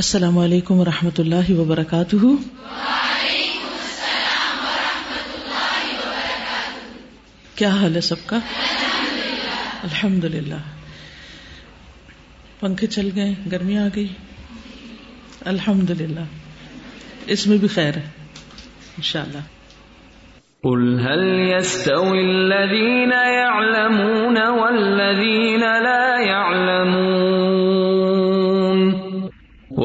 السلام علیکم و رحمۃ اللہ وبرکاتہ۔ کیا حال ہے سب کا؟ الحمد للہ پنکھے چل گئے، گرمی آ گئی۔ الحمد للہ اس میں بھی خیر ہے ان شاء اللہ قل هل يستوي الذين يعلمون والذين لا يعلمون؟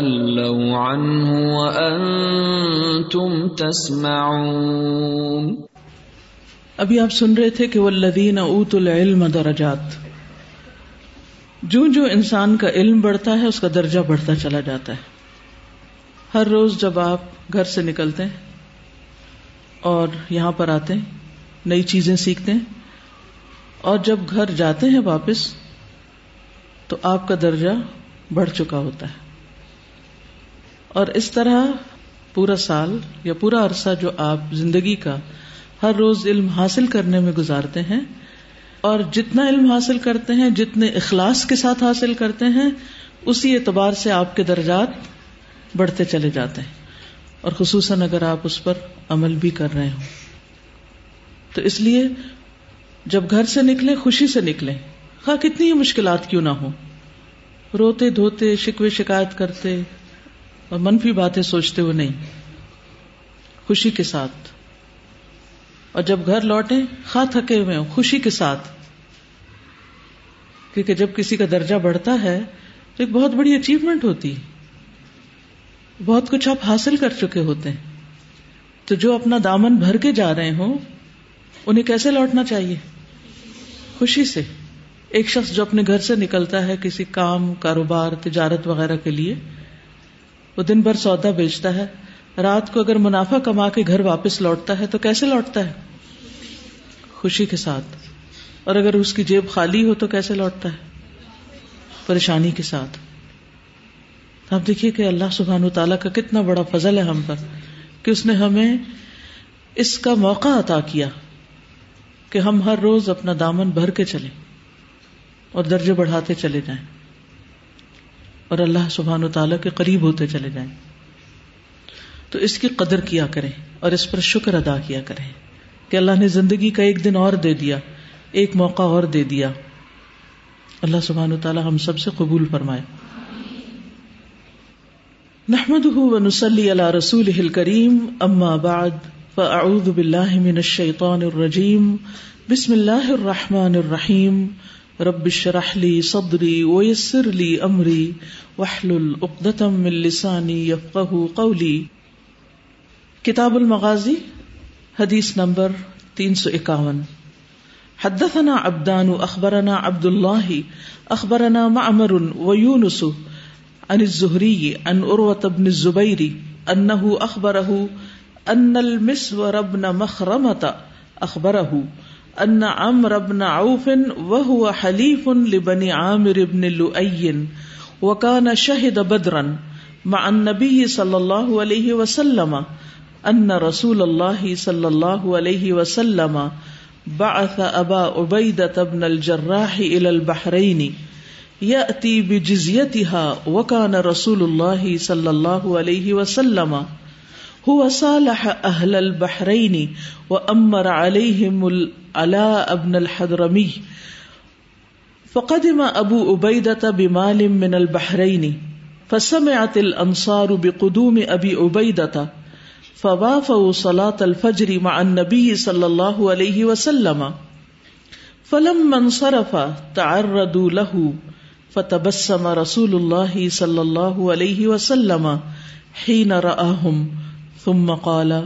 تولوا عنه وأنتم تسمعون. ابھی آپ سن رہے تھے کہ والذین اوت العلم درجات۔ جو جو انسان کا علم بڑھتا ہے، اس کا درجہ بڑھتا چلا جاتا ہے۔ ہر روز جب آپ گھر سے نکلتے ہیں اور یہاں پر آتے ہیں، نئی چیزیں سیکھتے ہیں، اور جب گھر جاتے ہیں واپس، تو آپ کا درجہ بڑھ چکا ہوتا ہے۔ اور اس طرح پورا سال یا پورا عرصہ جو آپ زندگی کا ہر روز علم حاصل کرنے میں گزارتے ہیں اور جتنا علم حاصل کرتے ہیں، جتنے اخلاص کے ساتھ حاصل کرتے ہیں، اسی اعتبار سے آپ کے درجات بڑھتے چلے جاتے ہیں۔ اور خصوصاً اگر آپ اس پر عمل بھی کر رہے ہوں۔ تو اس لیے جب گھر سے نکلے خوشی سے نکلے خواہ کتنی ہی مشکلات کیوں نہ ہو روتے دھوتے، شکوے شکایت کرتے اور منفی باتیں سوچتے ہوئے نہیں، خوشی کے ساتھ۔ اور جب گھر لوٹے خواہ تھکے ہوئے ہوں، خوشی کے ساتھ۔ کیونکہ جب کسی کا درجہ بڑھتا ہے، تو ایک بہت بڑی اچیومنٹ ہوتی۔ بہت کچھ آپ حاصل کر چکے ہوتے ہیں۔ تو جو اپنا دامن بھر کے جا رہے ہوں، انہیں کیسے لوٹنا چاہیے؟ خوشی سے۔ ایک شخص جو اپنے گھر سے نکلتا ہے کسی کام، کاروبار، تجارت وغیرہ کے لیے وہ دن بھر سودا بیچتا ہے۔ رات کو اگر منافع کما کے گھر واپس لوٹتا ہے تو کیسے لوٹتا ہے؟ خوشی کے ساتھ۔ اور اگر اس کی جیب خالی ہو تو کیسے لوٹتا ہے؟ پریشانی کے ساتھ۔ آپ دیکھیے کہ اللہ سبحان و تعالیٰ کا کتنا بڑا فضل ہے ہم پر کہ اس نے ہمیں اس کا موقع عطا کیا کہ ہم ہر روز اپنا دامن بھر کے چلیں اور درجے بڑھاتے چلے جائیں۔ اور اللہ سبحان و تعالیٰ کے قریب ہوتے چلے جائیں۔ تو اس کی قدر کیا کریں اور اس پر شکر ادا کیا کریں کہ اللہ نے زندگی کا ایک دن اور دے دیا، ایک موقع اور دے دیا۔ اللہ سبحان و تعالیٰ ہم سب سے قبول فرمائے۔ نحمده ونصلي على رسوله الكريم أما بعد فأعوذ بالله من الشيطان الرجيم بسم الله الرحمن الرحيم رب اشرح لي صدري ويسر لي أمري واحلل عقدة من لساني يفقهوا قولي. کتاب المغازی، حدیث نمبر تین سو اکاون. حدثنا عبدان اخبرنا عبد الله اخبرنا معمر ويونس عن الزهري عن عروة بن الزبير أنه أخبره أن المسور بن مخرمة أخبره أن عمرو بن عوف وهو حليف لبني عامر بن لؤي وكان شهد بدرا مع النبي صلى الله عليه وسلم أن رسول الله صلى الله عليه وسلم بعث أبا عبيدة بن الجراح إلى البحرين يأتي بجزيتها وكان رسول الله صلى الله عليه وسلم هو صالح أهل البحرين وأمر عليهم العلاء بن الحضرمي. فقدم أبو عبيدة بمال من البحرين، فسمعت الأنصار بقدوم أبي عبيدة، فوافوا صلاة الفجر مع النبي صلى الله عليه وسلم. فلما انصرف تعرضوا له، فتبسم رسول الله صلى الله عليه وسلم حين رآهم. ثم قال،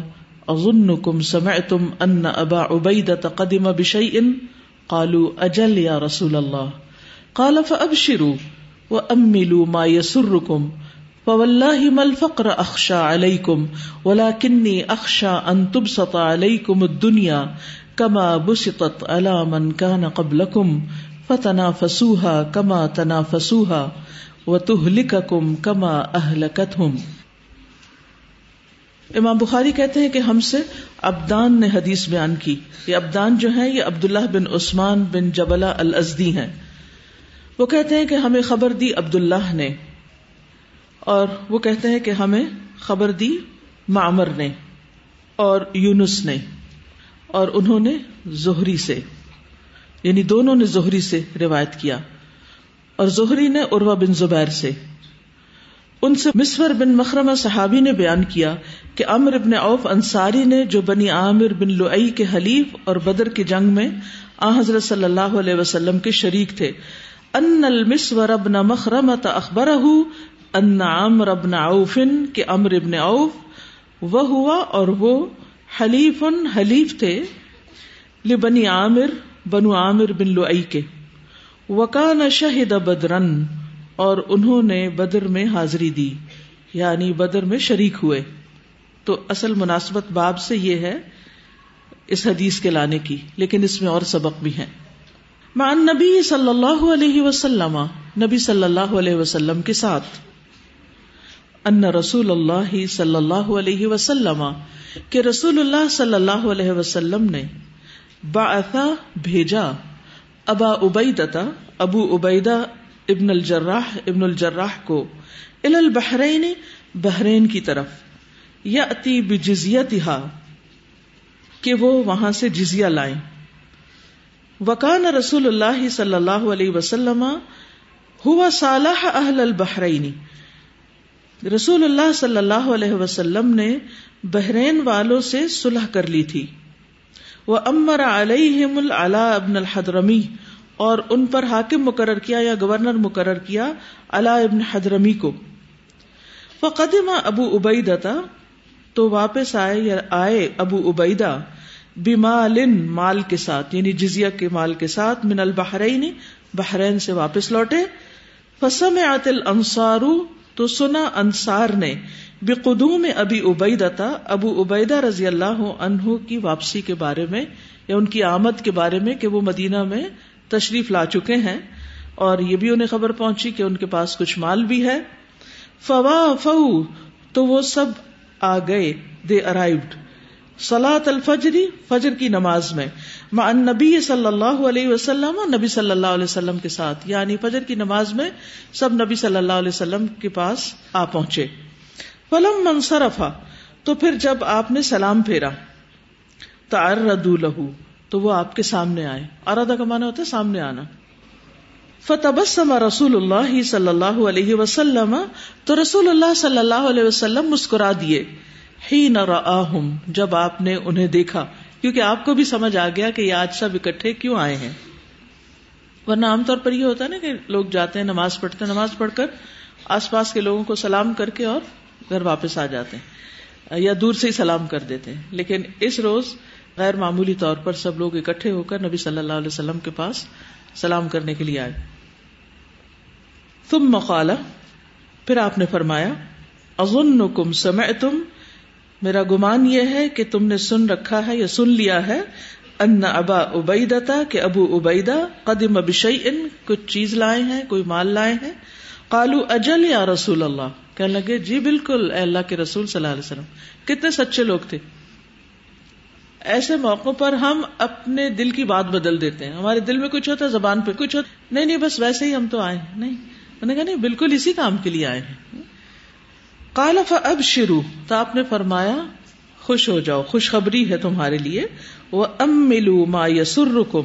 أظنكم سمعتم أن أبا عبيدة قدم بشيء؟ قالوا، أجل يا رسول الله. قال، فأبشروا وہ امیلو ما یسرکم فواللہ مل فقر اخشا علیکم ولیکنی اخشا ان تبسط علیکم الدنیا کما بسطت علی من کان قبلکم فتنافسوها کما تنافسوها وتہلککم کما اہلکتہم امام بخاری کہتے ہیں کہ ہم سے ابدان نے حدیث بیان کی، یہ ابدان جو ہے یہ عبداللہ بن عثمان بن جبلا الازدی ہیں۔ وہ کہتے ہیں کہ ہمیں خبر دی عبداللہ نے، اور وہ کہتے ہیں کہ ہمیں خبر دی معمر نے اور یونس نے، اور انہوں نے زہری سے یعنی دونوں نے زہری سے روایت کیا۔ اور زہری نے عروا بن زبیر سے۔ ان سے مسور بن مخرمہ صحابی نے بیان کیا کہ امر ابن اوف انصاری نے جو بنی عامر بن لوئی کے حلیف اور بدر کی جنگ میں آ حضرت صلی اللہ علیہ وسلم کے شریک تھے۔ ان المسور ابن مخرمت اخبر ان عمر ابن اوفن کے امر ابن اوف وہ ہوا اور وہ حلیف حلیف تھے لبنی عامر، بنو عامر بن لوئی کے۔ وکان شہد بدرن۔ اور انہوں نے بدر میں حاضری دی یعنی بدر میں شریک ہوئے۔ تو اصل مناسبت باب سے یہ ہے اس حدیث کے لانے کی، لیکن اس میں اور سبق بھی ہے مان نبی صلی اللہ علیہ وسلم، نبی صلی اللہ علیہ وسلم کے ساتھ۔ ان رسول اللہ صلی اللہ علیہ وسلم، کہ رسول اللہ صلی اللہ علیہ وسلم نے باثا بھیجا ابا ابیدتا ابو عبیدہ ابن الجراح ابن الجراح کو ال البحرین، بحرین کی طرف یا اتی بجزیتہا، کہ وہ وہاں سے جزیہ لائیں۔ وکان رسول اللہ صلی اللہ علیہ وسلم ہوا صالح اہل البحرین۔ رسول اللہ صلی اللہ علیہ وسلم نے بحرین والوں سے صلح کر لی تھی۔ وہ امر علیہم العلا ابن الحدرمی اور ان پر حاکم مقرر کیا یا گورنر مقرر کیا اللہ ابن حضرمی کو۔ فقدم ابو ابیدا تو واپس آئے یا آئے ابو ابیدا بمال مال کے ساتھ یعنی جزیا کے مال کے ساتھ من البحرین، بحرین سے واپس لوٹے۔ فسم عتل انصارو تو سنا انصار نے بے قدوم ابی ابیدتا ابو عبیدہ رضی اللہ عنہ کی واپسی کے بارے میں، یا ان کی آمد کے بارے میں کہ وہ مدینہ میں تشریف لا چکے ہیں اور یہ بھی انہیں خبر پہنچی کہ ان کے پاس کچھ مال بھی ہے۔ فوا فو، تو وہ سب آ گئے۔ دے ارائیوڈ سلاۃ الفجری فجر کی نماز میں۔ مع نبی صلی اللہ علیہ وسلم اور نبی صلی اللہ علیہ وسلم کے ساتھ۔ یعنی فجر کی نماز میں سب نبی صلی اللہ علیہ وسلم کے پاس آ پہنچے۔ فلم منصرفا تو پھر جب آپ نے سلام پھیرا تو لہو تو وہ آپ کے سامنے آئے۔ ارادہ کا مانا ہوتا ہے سامنے آنا۔ فتبسم رسول اللہ صلی اللہ علیہ وسلم، تو رسول اللہ صلی اللہ علیہ وسلم مسکرا دیے۔ ہی نہ جب آپ نے انہیں دیکھا۔ کیونکہ آپ کو بھی سمجھ آ گیا کہ یہ آج سب اکٹھے کیوں آئے ہیں۔ ورنہ عام طور پر یہ ہوتا ہے نا کہ لوگ جاتے ہیں، نماز پڑھتے ہیں۔ نماز پڑھ کر آس پاس کے لوگوں کو سلام کر کے اور گھر واپس آ جاتے ہیں۔ یا دور سے ہی سلام کر دیتے ہیں۔ لیکن اس روز غیر معمولی طور پر سب لوگ اکٹھے ہو کر نبی صلی اللہ علیہ وسلم کے پاس سلام کرنے کے لیے آئے۔ تم مقالا پھر آپ نے فرمایا اغن کم سمے تم میرا گمان یہ ہے کہ تم نے سن رکھا ہے یا سن لیا ہے ان ابا ابیدتا کہ ابو ابیدا قدم ابشئی ان کچھ چیز لائے ہیں، کوئی مال لائے ہیں۔ کالو اجل یا رسول اللہ؟ کہنے لگے جی بالکل، اے اللہ کے رسول صلی اللہ علیہ وسلم۔ کتنے سچے لوگ تھے۔ ایسے موقع پر ہم اپنے دل کی بات بدل دیتے ہیں۔ ہمارے دل میں کچھ ہوتا ہے، زبان پہ کچھ ہوتا نہیں نہیں، بس ویسے ہی ہم تو آئے ہیں۔ نہیں۔ میں نے کہا، نہیں، بالکل اسی کام کے لیے آئے ہیں۔ کالف اب شروع تو آپ نے فرمایا، خوش ہو جاؤ، خوشخبری ہے تمہارے لیے۔ وہ ام ملو ما یسر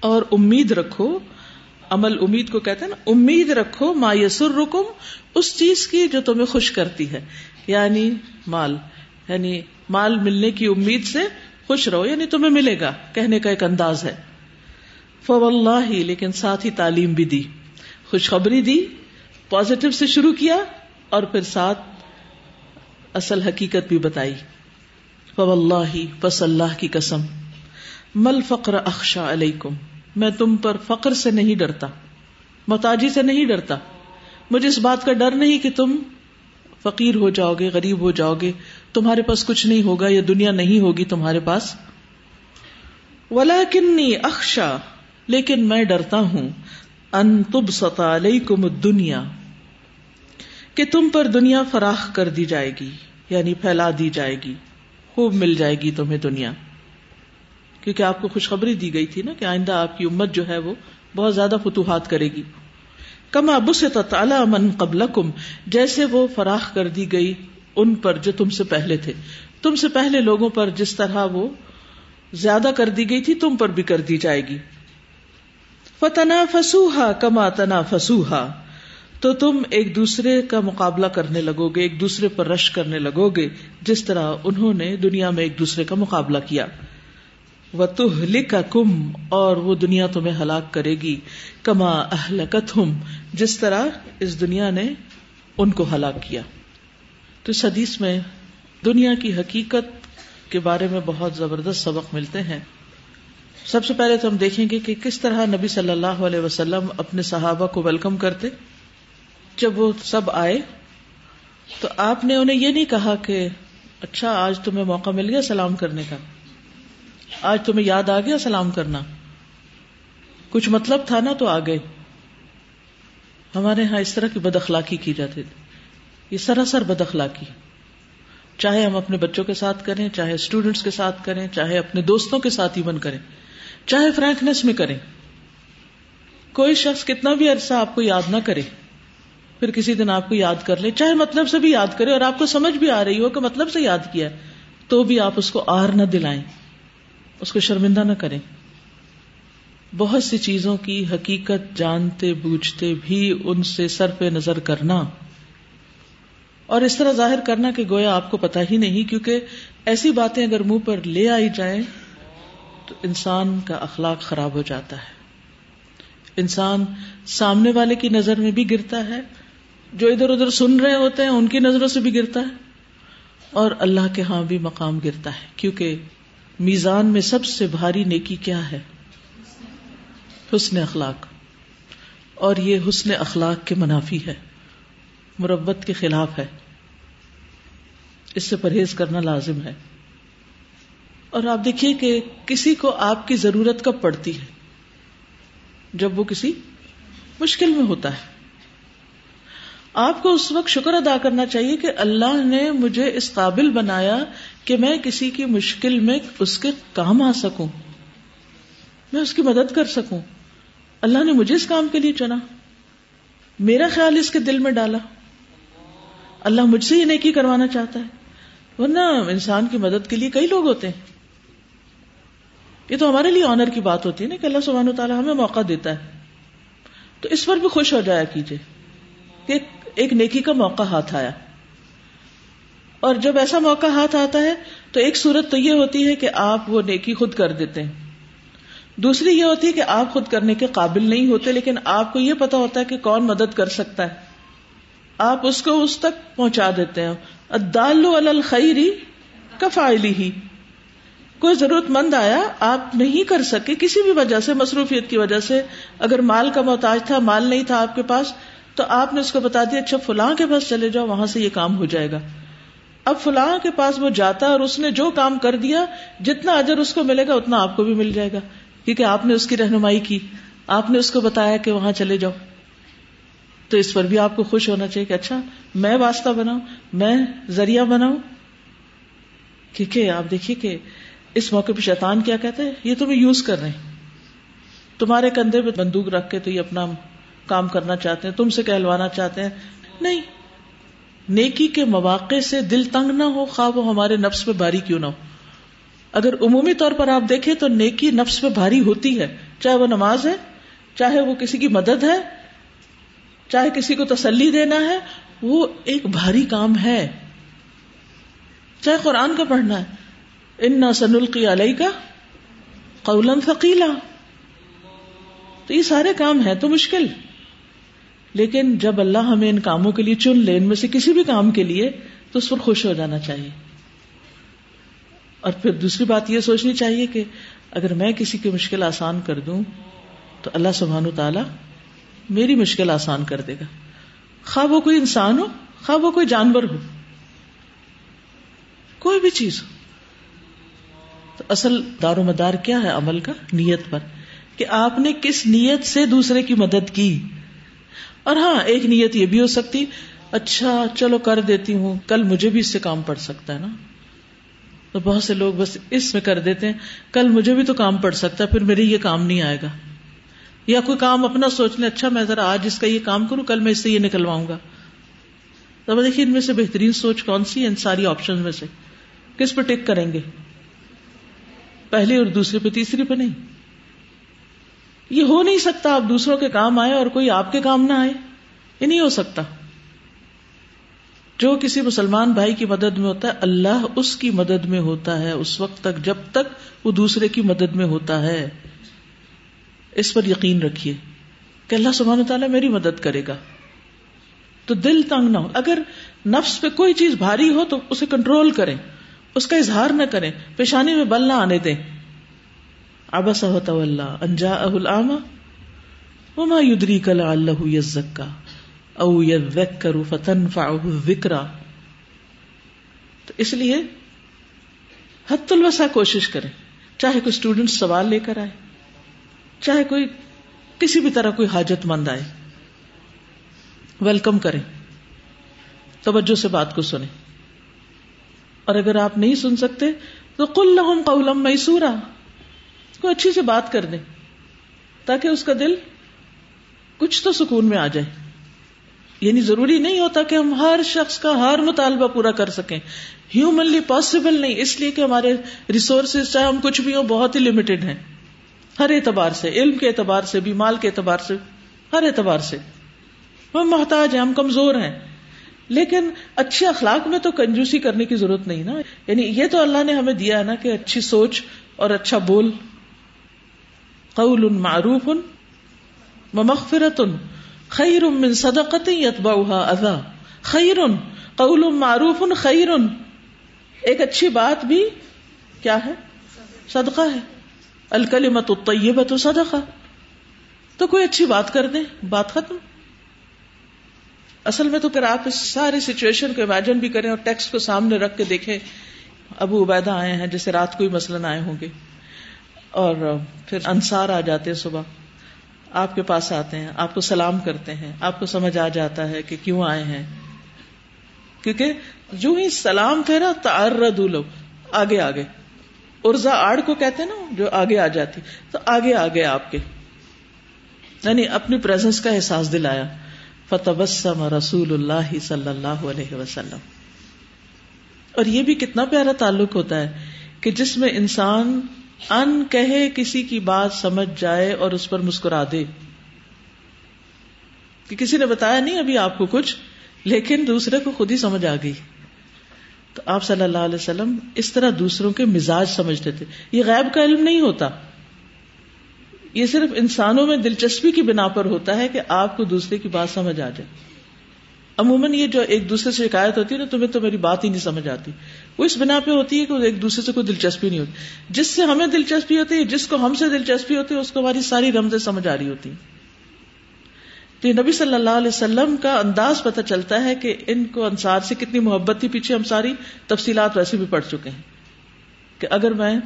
اور امید رکھو، عمل امید کو کہتے ہیں نا، امید رکھو ما یسر رکم اس چیز کی جو تمہیں خوش کرتی ہے۔ یعنی مال یعنی مال ملنے کی امید سے خوش رہو یعنی تمہیں ملے گا، کہنے کا ایک انداز ہے۔ فو اللہ ہی لیکن ساتھ ہی تعلیم بھی دی۔ خوشخبری دی پازیٹو سے شروع کیا اور پھر ساتھ اصل حقیقت بھی بتائی۔ فو اللہ ہی پس اللہ کی قسم۔ مل فقر اخشا علیکم؟ میں تم پر فقر سے نہیں ڈرتا، محتاجی سے نہیں ڈرتا۔ مجھے اس بات کا ڈر نہیں کہ تم فقیر ہو جاؤ گے، غریب ہو جاؤ گے۔ تمہارے پاس کچھ نہیں ہوگا یا دنیا نہیں ہوگی تمہارے پاس؟ ولا کنی اخشا لیکن میں ڈرتا ہوں ان تب ستا کم دنیا کہ تم پر دنیا فراخ کر دی جائے گی یعنی پھیلا دی جائے گی، خوب مل جائے گی تمہیں دنیا۔ کیونکہ آپ کو خوشخبری دی گئی تھی نا کہ آئندہ آپ کی امت جو ہے وہ بہت زیادہ فتوحات کرے گی۔ کم ابو سے من قبل کم جیسے وہ فراخ کر دی گئی ان پر جو تم سے پہلے تھے۔ تم سے پہلے لوگوں پر جس طرح وہ زیادہ کر دی گئی تھی، تم پر بھی کر دی جائے گی۔ فتنا فسوہا کما تنا فسوہا تو تم ایک دوسرے کا مقابلہ کرنے لگو گے ایک دوسرے پر رش کرنے لگو گے جس طرح انہوں نے دنیا میں ایک دوسرے کا مقابلہ کیا۔ وہ تو کم اور وہ دنیا تمہیں ہلاک کرے گی۔ کما اہلکت ہم جس طرح اس دنیا نے ان کو ہلاک کیا۔ تو اس حدیث میں دنیا کی حقیقت کے بارے میں بہت زبردست سبق ملتے ہیں۔ سب سے پہلے تو ہم دیکھیں گے کہ کس طرح نبی صلی اللہ علیہ وسلم اپنے صحابہ کو ویلکم کرتے۔ جب وہ سب آئے تو آپ نے انہیں یہ نہیں کہا کہ اچھا آج تمہیں موقع مل گیا سلام کرنے کا۔ آج تمہیں یاد آ گیا سلام کرنا۔ کچھ مطلب تھا نا تو آ گئے۔ ہمارے یہاں اس طرح کی بد اخلاقی کی جاتی تھی۔ یہ سراسر بد اخلاقی چاہے ہم اپنے بچوں کے ساتھ کریں، چاہے اسٹوڈینٹس کے ساتھ کریں، چاہے اپنے دوستوں کے ساتھ ایون کریں، چاہے فرینکنیس میں کریں۔ کوئی شخص کتنا بھی عرصہ آپ کو یاد نہ کرے، پھر کسی دن آپ کو یاد کر لے، چاہے مطلب سے بھی یاد کرے اور آپ کو سمجھ بھی آ رہی ہو کہ مطلب سے یاد کیا تو بھی آپ اس کو آر نہ دلائیں، اس کو شرمندہ نہ کریں۔ بہت سی چیزوں کی حقیقت جانتے، بوجھتے بھی ان سے سر پہ نظر کرنا اور اس طرح ظاہر کرنا کہ گویا آپ کو پتا ہی نہیں، کیونکہ ایسی باتیں اگر منہ پر لے آئی جائیں تو انسان کا اخلاق خراب ہو جاتا ہے۔ انسان سامنے والے کی نظر میں بھی گرتا ہے، جو ادھر ادھر سن رہے ہوتے ہیں ان کی نظروں سے بھی گرتا ہے۔ اور اللہ کے ہاں بھی مقام گرتا ہے، کیونکہ میزان میں سب سے بھاری نیکی کیا ہے؟ حسن اخلاق۔ اور یہ حسن اخلاق کے منافی ہے۔ مربت کے خلاف ہے۔ اس سے پرہیز کرنا لازم ہے۔ اور آپ دیکھیے کہ کسی کو آپ کی ضرورت کب پڑتی ہے؟ جب وہ کسی مشکل میں ہوتا ہے۔ آپ کو اس وقت شکر ادا کرنا چاہیے کہ اللہ نے مجھے اس قابل بنایا کہ میں کسی کی مشکل میں اس کے کام آ سکوں۔ میں اس کی مدد کر سکوں۔ اللہ نے مجھے اس کام کے لیے چنا۔ میرا خیال اس کے دل میں ڈالا۔ اللہ مجھ سے یہ نیکی کروانا چاہتا ہے۔ ورنہ انسان کی مدد کے لیے کئی لوگ ہوتے ہیں۔ یہ تو ہمارے لیے آنر کی بات ہوتی ہے نا کہ اللہ سبحانہ تعالیٰ ہمیں موقع دیتا ہے۔ تو اس پر بھی خوش ہو جایا کیجیے کہ ایک نیکی کا موقع ہاتھ آیا۔ اور جب ایسا موقع ہاتھ آتا ہے تو ایک صورت تو یہ ہوتی ہے کہ آپ وہ نیکی خود کر دیتے ہیں۔ دوسری یہ ہوتی ہے کہ آپ خود کرنے کے قابل نہیں ہوتے، لیکن آپ کو یہ پتا ہوتا ہے کہ کون مدد کر سکتا ہے۔ آپ اس کو اس تک پہنچا دیتے ہیں۔ ادالو الخری کفائلی ہی۔ کوئی ضرورت مند آیا، آپ نہیں کر سکے کسی بھی وجہ سے، مصروفیت کی وجہ سے۔ اگر مال کا محتاج تھا، مال نہیں تھا آپ کے پاس، تو آپ نے اس کو بتا دیا اچھا فلاں کے پاس چلے جاؤ، وہاں سے یہ کام ہو جائے گا۔ اب فلاں کے پاس وہ جاتا اور اس نے جو کام کر دیا، جتنا اجر اس کو ملے گا، اتنا آپ کو بھی مل جائے گا۔ کیونکہ آپ نے اس کی رہنمائی کی، آپ نے اس کو بتایا کہ وہاں چلے جاؤ۔ تو اس پر بھی آپ کو خوش ہونا چاہیے کہ اچھا میں واسطہ بناؤں، میں ذریعہ بناؤں۔ کیونکہ آپ دیکھیے کہ اس موقع پہ شیطان کیا کہتے ہیں یہ تمہیں یوز کر رہے ہیں تمہارے کندھے پہ بندوق رکھ کے تو یہ اپنا کام کرنا چاہتے ہیں، تم سے کہلوانا چاہتے ہیں۔ نہیں۔ نیکی کے مواقع سے دل تنگ نہ ہو، خواہ وہ ہمارے نفس پہ بھاری کیوں نہ ہو۔ اگر عمومی طور پر آپ دیکھیں تو نیکی نفس پہ بھاری ہوتی ہے، چاہے وہ نماز ہے، چاہے وہ کسی کی مدد ہے۔ چاہے کسی کو تسلی دینا ہے، وہ ایک بھاری کام ہے۔ چاہے قرآن کا پڑھنا ہے۔ ان نہ علیہ کا قولن فقیلا تو یہ سارے کام ہیں تو مشکل۔ لیکن جب اللہ ہمیں ان کاموں کے لیے چن لے، ان میں سے کسی بھی کام کے لیے، تو اس پر خوش ہو جانا چاہیے۔ اور پھر دوسری بات یہ سوچنی چاہیے کہ اگر میں کسی کی مشکل آسان کر دوں، تو اللہ سبحان تعالی میری مشکل آسان کر دے گا۔ خواہ وہ کوئی انسان ہو، خواہ وہ کوئی جانور ہو۔ کوئی بھی چیز ہو۔ تو اصل دار و مدار کیا ہے عمل کا؟ نیت پر۔ کہ آپ نے کس نیت سے دوسرے کی مدد کی؟ اور ہاں ایک نیت یہ بھی ہو سکتی اچھا چلو کر دیتی ہوں، کل مجھے بھی اس سے کام پڑ سکتا ہے نا۔ تو بہت سے لوگ بس اس میں کر دیتے ہیں، کل مجھے بھی تو کام پڑ سکتا ہے، پھر میرے یہ کام نہیں آئے گا۔ یا کوئی کام اپنا سوچ لیں اچھا میں ذرا آج اس کا یہ کام کروں، کل میں اس سے یہ نکلواؤں گا۔ تو دیکھیے، ان میں سے بہترین سوچ کون سی ہے ان ساری آپشن میں سے؟ کس پہ ٹک کریں گے؟ پہلی اور دوسری پہ، تیسری پہ نہیں۔ یہ ہو نہیں سکتا آپ دوسروں کے کام آئے اور کوئی آپ کے کام نہ آئے۔ یہ نہیں ہو سکتا۔ جو کسی مسلمان بھائی کی مدد میں ہوتا ہے، اللہ اس کی مدد میں ہوتا ہے، اس وقت تک، جب تک وہ دوسرے کی مدد میں ہوتا ہے۔ اس پر یقین رکھیے کہ اللہ سبحانہ تعالیٰ میری مدد کرے گا۔ تو دل تنگ نہ ہو۔ اگر نفس پہ کوئی چیز بھاری ہو تو اسے کنٹرول کریں۔ اس کا اظہار نہ کریں۔ پیشانی میں بل نہ آنے دیں۔ ابس اللہ انجا اہل وما یدری کلا اللہ یزکا او یذکر فتنفعه الذکرا تو اس لیے حت الوسع کوشش کریں۔ چاہے کوئی اسٹوڈینٹ سوال لے کر آئے۔ چاہے کوئی کسی بھی طرح کوئی حاجت مند آئے ویلکم کریں، توجہ سے بات کو سنیں۔ اور اگر آپ نہیں سن سکتے، تو کل لہم قولم میسورا کو اچھی سے بات کر دیں، تاکہ اس کا دل کچھ تو سکون میں آ جائے۔ یعنی ضروری نہیں ہوتا کہ ہم ہر شخص کا ہر مطالبہ پورا کر سکیں۔ ہیومنلی پاسبل نہیں، اس لیے کہ ہمارے ریسورسز چاہے ہم کچھ بھی ہوں، بہت ہی لمیٹڈ ہیں۔ ہر اعتبار سے، علم کے اعتبار سے، بھی مال کے اعتبار سے، ہر اعتبار سے۔ ہم محتاج ہیں، ہم کمزور ہیں۔ لیکن اچھے اخلاق میں تو کنجوسی کرنے کی ضرورت نہیں نا۔ یعنی یہ تو اللہ نے ہمیں دیا ہے نا کہ اچھی سوچ اور اچھا بول۔ قول معروف مغفرت خیر من صدقت یتبعها اذا۔ خیر قول معروف خیر ایک اچھی بات بھی کیا ہے؟ صدقہ ہے۔ الکلمت الطیبت صدقہ۔ تو کوئی اچھی بات کر دیں بات ختم۔ اصل میں تو پھر آپ اس ساری سچویشن کو امیجن بھی کریں اور ٹیکسٹ کو سامنے رکھ کے دیکھیں۔ ابو عبیدہ آئے ہیں جیسے رات کو ہی مثلاً آئے ہوں گے۔ اور پھر انصار آ جاتے ہیں صبح۔ آپ کے پاس آتے ہیں، آپ کو سلام کرتے ہیں۔ آپ کو سمجھ آ جاتا ہے کہ کیوں آئے ہیں۔ کیونکہ جو ہی سلام تھے نا تارد لوگ آگے آگے۔ ارزا آڑ کو کہتے ہیں نا جو آگے آ جاتی۔ تو آگے آگے آپ کے۔ یعنی اپنی پریزنس کا احساس دلایا۔ فتبسم رسول اللہ صلی اللہ علیہ وسلم۔ اور یہ بھی کتنا پیارا تعلق ہوتا ہے کہ جس میں انسان ان کہے، کسی کی بات سمجھ جائے اور اس پر مسکرا دے۔ کہ کسی نے بتایا، نہیں، ابھی آپ کو کچھ، لیکن دوسرے کو خود ہی سمجھ آ گئی۔ تو آپ صلی اللہ علیہ وسلم اس طرح دوسروں کے مزاج سمجھتے تھے۔ یہ غیب کا علم نہیں ہوتا۔ یہ صرف انسانوں میں دلچسپی کی بنا پر ہوتا ہے کہ آپ کو دوسرے کی بات سمجھ آ جائے۔ عموماً یہ جو ایک دوسرے سے شکایت ہوتی ہے نا، تمہیں تو میری بات ہی نہیں سمجھ آتی۔ وہ اس بنا پہ ہوتی ہے کہ ایک دوسرے سے کوئی دلچسپی نہیں ہوتی۔ جس سے ہمیں دلچسپی ہوتی ہے، جس کو ہم سے دلچسپی ہوتی ہے، اس کو ہماری ساری رمزیں سمجھ آ رہی ہوتی ہیں۔ تو یہ نبی صلی اللہ علیہ وسلم کا انداز پتہ چلتا ہے کہ ان کو انصار سے کتنی محبت تھی، پیچھے ہم ساری تفصیلات ویسے بھی پڑھ چکے ہیں کہ اگر میں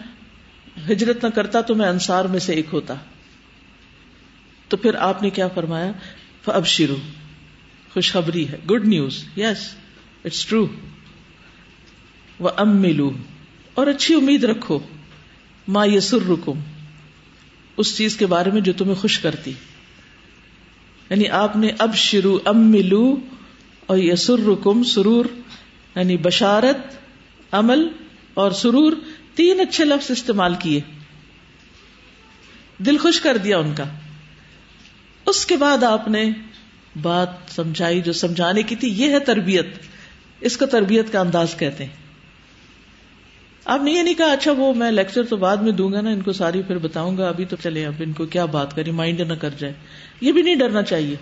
ہجرت نہ کرتا تو میں انصار میں سے ایک ہوتا۔ تو پھر آپ نے کیا فرمایا؟ اب شروع خوشخبری ہے۔ Good news yes it's true وہ ام ملو اور اچھی امید رکھو۔ ماں یسر رکم اس چیز کے بارے میں جو تمہیں خوش کرتی۔ یعنی آپ نے اب شروع ام ملو اور یسر رکم سرور یعنی بشارت، عمل اور سرور، تین اچھے لفظ استعمال کیے۔ دل خوش کر دیا ان کا۔ اس کے بعد آپ نے بات سمجھائی جو سمجھانے کی تھی، یہ ہے تربیت۔ اس کو تربیت کا انداز کہتے ہیں۔ آپ نے یہ نہیں کہا اچھا وہ میں لیکچر تو بعد میں دوں گا نا، ان کو ساری پھر بتاؤں گا، ابھی تو چلے، اب ان کو کیا بات کری مائنڈ نہ کر جائے۔ یہ بھی نہیں ڈرنا چاہیے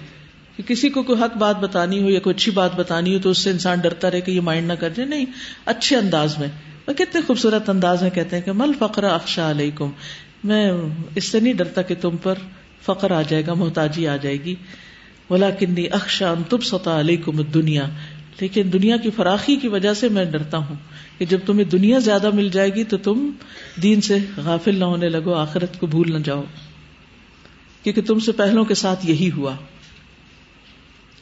کہ کسی کو کوئی حق بات بتانی ہو یا کوئی اچھی بات بتانی ہو تو اس سے انسان ڈرتا رہے کہ یہ مائنڈ نہ کر جائے۔ نہیں، اچھے انداز میں۔ وہ کتنے خوبصورت انداز میں کہتے ہیں کہ مل فقرا اخشا علیکم۔ میں اس سے نہیں ڈرتا کہ تم پر فقر آ جائے گا، محتاجی آ جائے گی۔ بولا کنی اکشا تب ستا علیکم دنیا لیکن دنیا کی فراخی کی وجہ سے میں ڈرتا ہوں کہ جب تمہیں دنیا زیادہ مل جائے گی تو تم دین سے غافل نہ ہونے لگو، آخرت کو بھول نہ جاؤ۔ کیونکہ تم سے پہلوں کے ساتھ یہی ہوا۔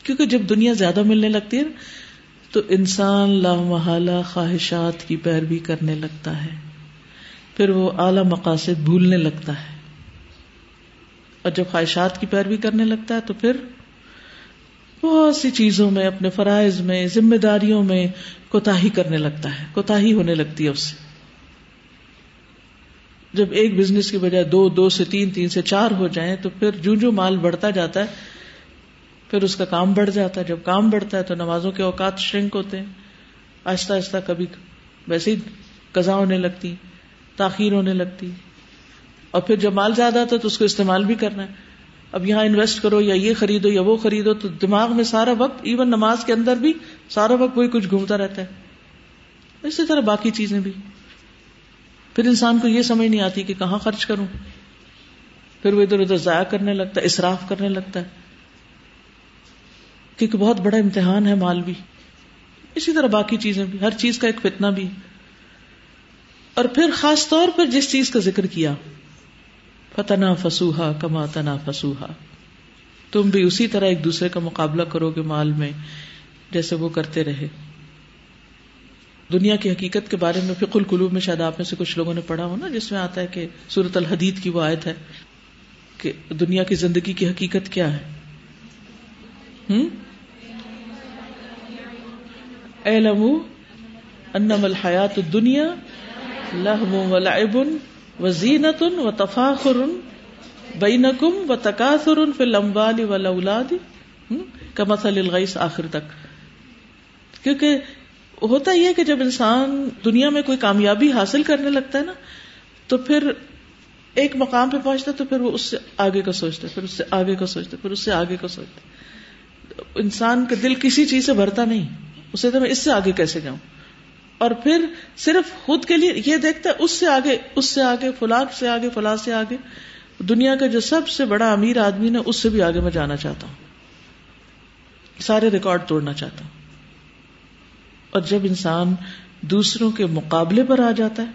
کیونکہ جب دنیا زیادہ ملنے لگتی ہے، تو انسان لا محالہ خواہشات کی پیروی کرنے لگتا ہے۔ پھر وہ اعلی مقاصد بھولنے لگتا ہے۔ اور جب خواہشات کی پیروی کرنے لگتا ہے، تو پھر بہت سی چیزوں میں، اپنے فرائض میں، ذمہ داریوں میں کوتا کرنے لگتا ہے کوتا ہونے لگتی ہے اس سے۔ جب ایک بزنس کی بجائے دو دو سے تین تین سے چار ہو جائیں تو پھر جو جو مال بڑھتا جاتا ہے، پھر اس کا کام بڑھ جاتا ہے۔ جب کام بڑھتا ہے تو نمازوں کے اوقات شرنک ہوتے ہیں۔ آہستہ آہستہ کبھی ویسے ہی قزا ہونے لگتی، تاخیر ہونے لگتی۔ اور پھر جب مال زیادہ آتا ہے تو اس کو استعمال بھی کرنا ہے۔ اب یہاں انویسٹ کرو یا یہ خریدو یا وہ خریدو، تو دماغ میں سارا وقت ایون نماز کے اندر بھی سارا وقت کوئی کچھ گھومتا رہتا ہے۔ اسی طرح باقی چیزیں بھی۔ پھر انسان کو یہ سمجھ نہیں آتی کہ کہاں خرچ کروں۔ پھر وہ ادھر ادھر ضائع کرنے لگتا ہے، اصراف کرنے لگتا ہے۔ کیونکہ بہت بڑا امتحان ہے مال بھی۔ اسی طرح باقی چیزیں بھی، ہر چیز کا ایک فتنا بھی۔ اور پھر خاص طور پر جس چیز کا ذکر کیا۔ فتنا فسوہا کما تنا فسوہا تم بھی اسی طرح ایک دوسرے کا مقابلہ کرو گے مال میں، جیسے وہ کرتے رہے۔ دنیا کی حقیقت کے بارے میں فکل القلوب میں شاید آپ میں سے کچھ لوگوں نے پڑھا ہو نا، جس میں آتا ہے کہ سورت الحدید کی وہ آیت ہے کہ دنیا کی زندگی کی حقیقت کیا ہے۔ انم الحیات دنیا لہم و و زینت و تفاخر بینکم و تکاثر فی الاموال والاولاد کمثل الغیث آخر تک۔ کیونکہ ہوتا یہ کہ جب انسان دنیا میں کوئی کامیابی حاصل کرنے لگتا ہے نا، تو پھر ایک مقام پہ پہنچتا تو پھر وہ اس سے آگے کا سوچتا ہے، پھر اس سے آگے کا سوچتا ہے، پھر اس سے آگے کا سوچتا ہے۔ انسان کا دل کسی چیز سے بھرتا نہیں، اسے تو میں اس سے آگے کیسے جاؤں؟ اور پھر صرف خود کے لیے یہ دیکھتا ہے، اس سے آگے، اس سے آگے فلاں سے آگے فلاں سے آگے۔ دنیا کا جو سب سے بڑا امیر آدمی نا، اس سے بھی آگے میں جانا چاہتا ہوں۔ سارے ریکارڈ توڑنا چاہتا ہوں۔ اور جب انسان دوسروں کے مقابلے پر آ جاتا ہے،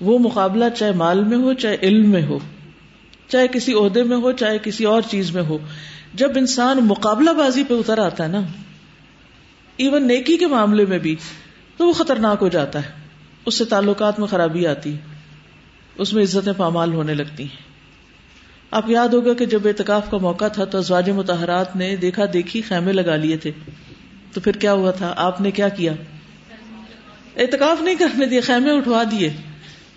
وہ مقابلہ چاہے مال میں ہو، چاہے علم میں ہو، چاہے کسی عہدے میں ہو، چاہے کسی اور چیز میں ہو، جب انسان مقابلہ بازی پہ اتر آتا ہے نا ایون نیکی کے معاملے میں بھی تو وہ خطرناک ہو جاتا ہے۔ اس سے تعلقات میں خرابی آتی ہے۔ اس میں عزتیں پامال ہونے لگتی ہیں۔ آپ یاد ہوگا کہ جب اعتکاف کا موقع تھا تو ازواج متحرات نے دیکھا دیکھی خیمے لگا لیے تھے۔ تو پھر کیا ہوا تھا؟ آپ نے کیا کیا؟ اعتکاف نہیں کرنے دیے، خیمے اٹھوا دیے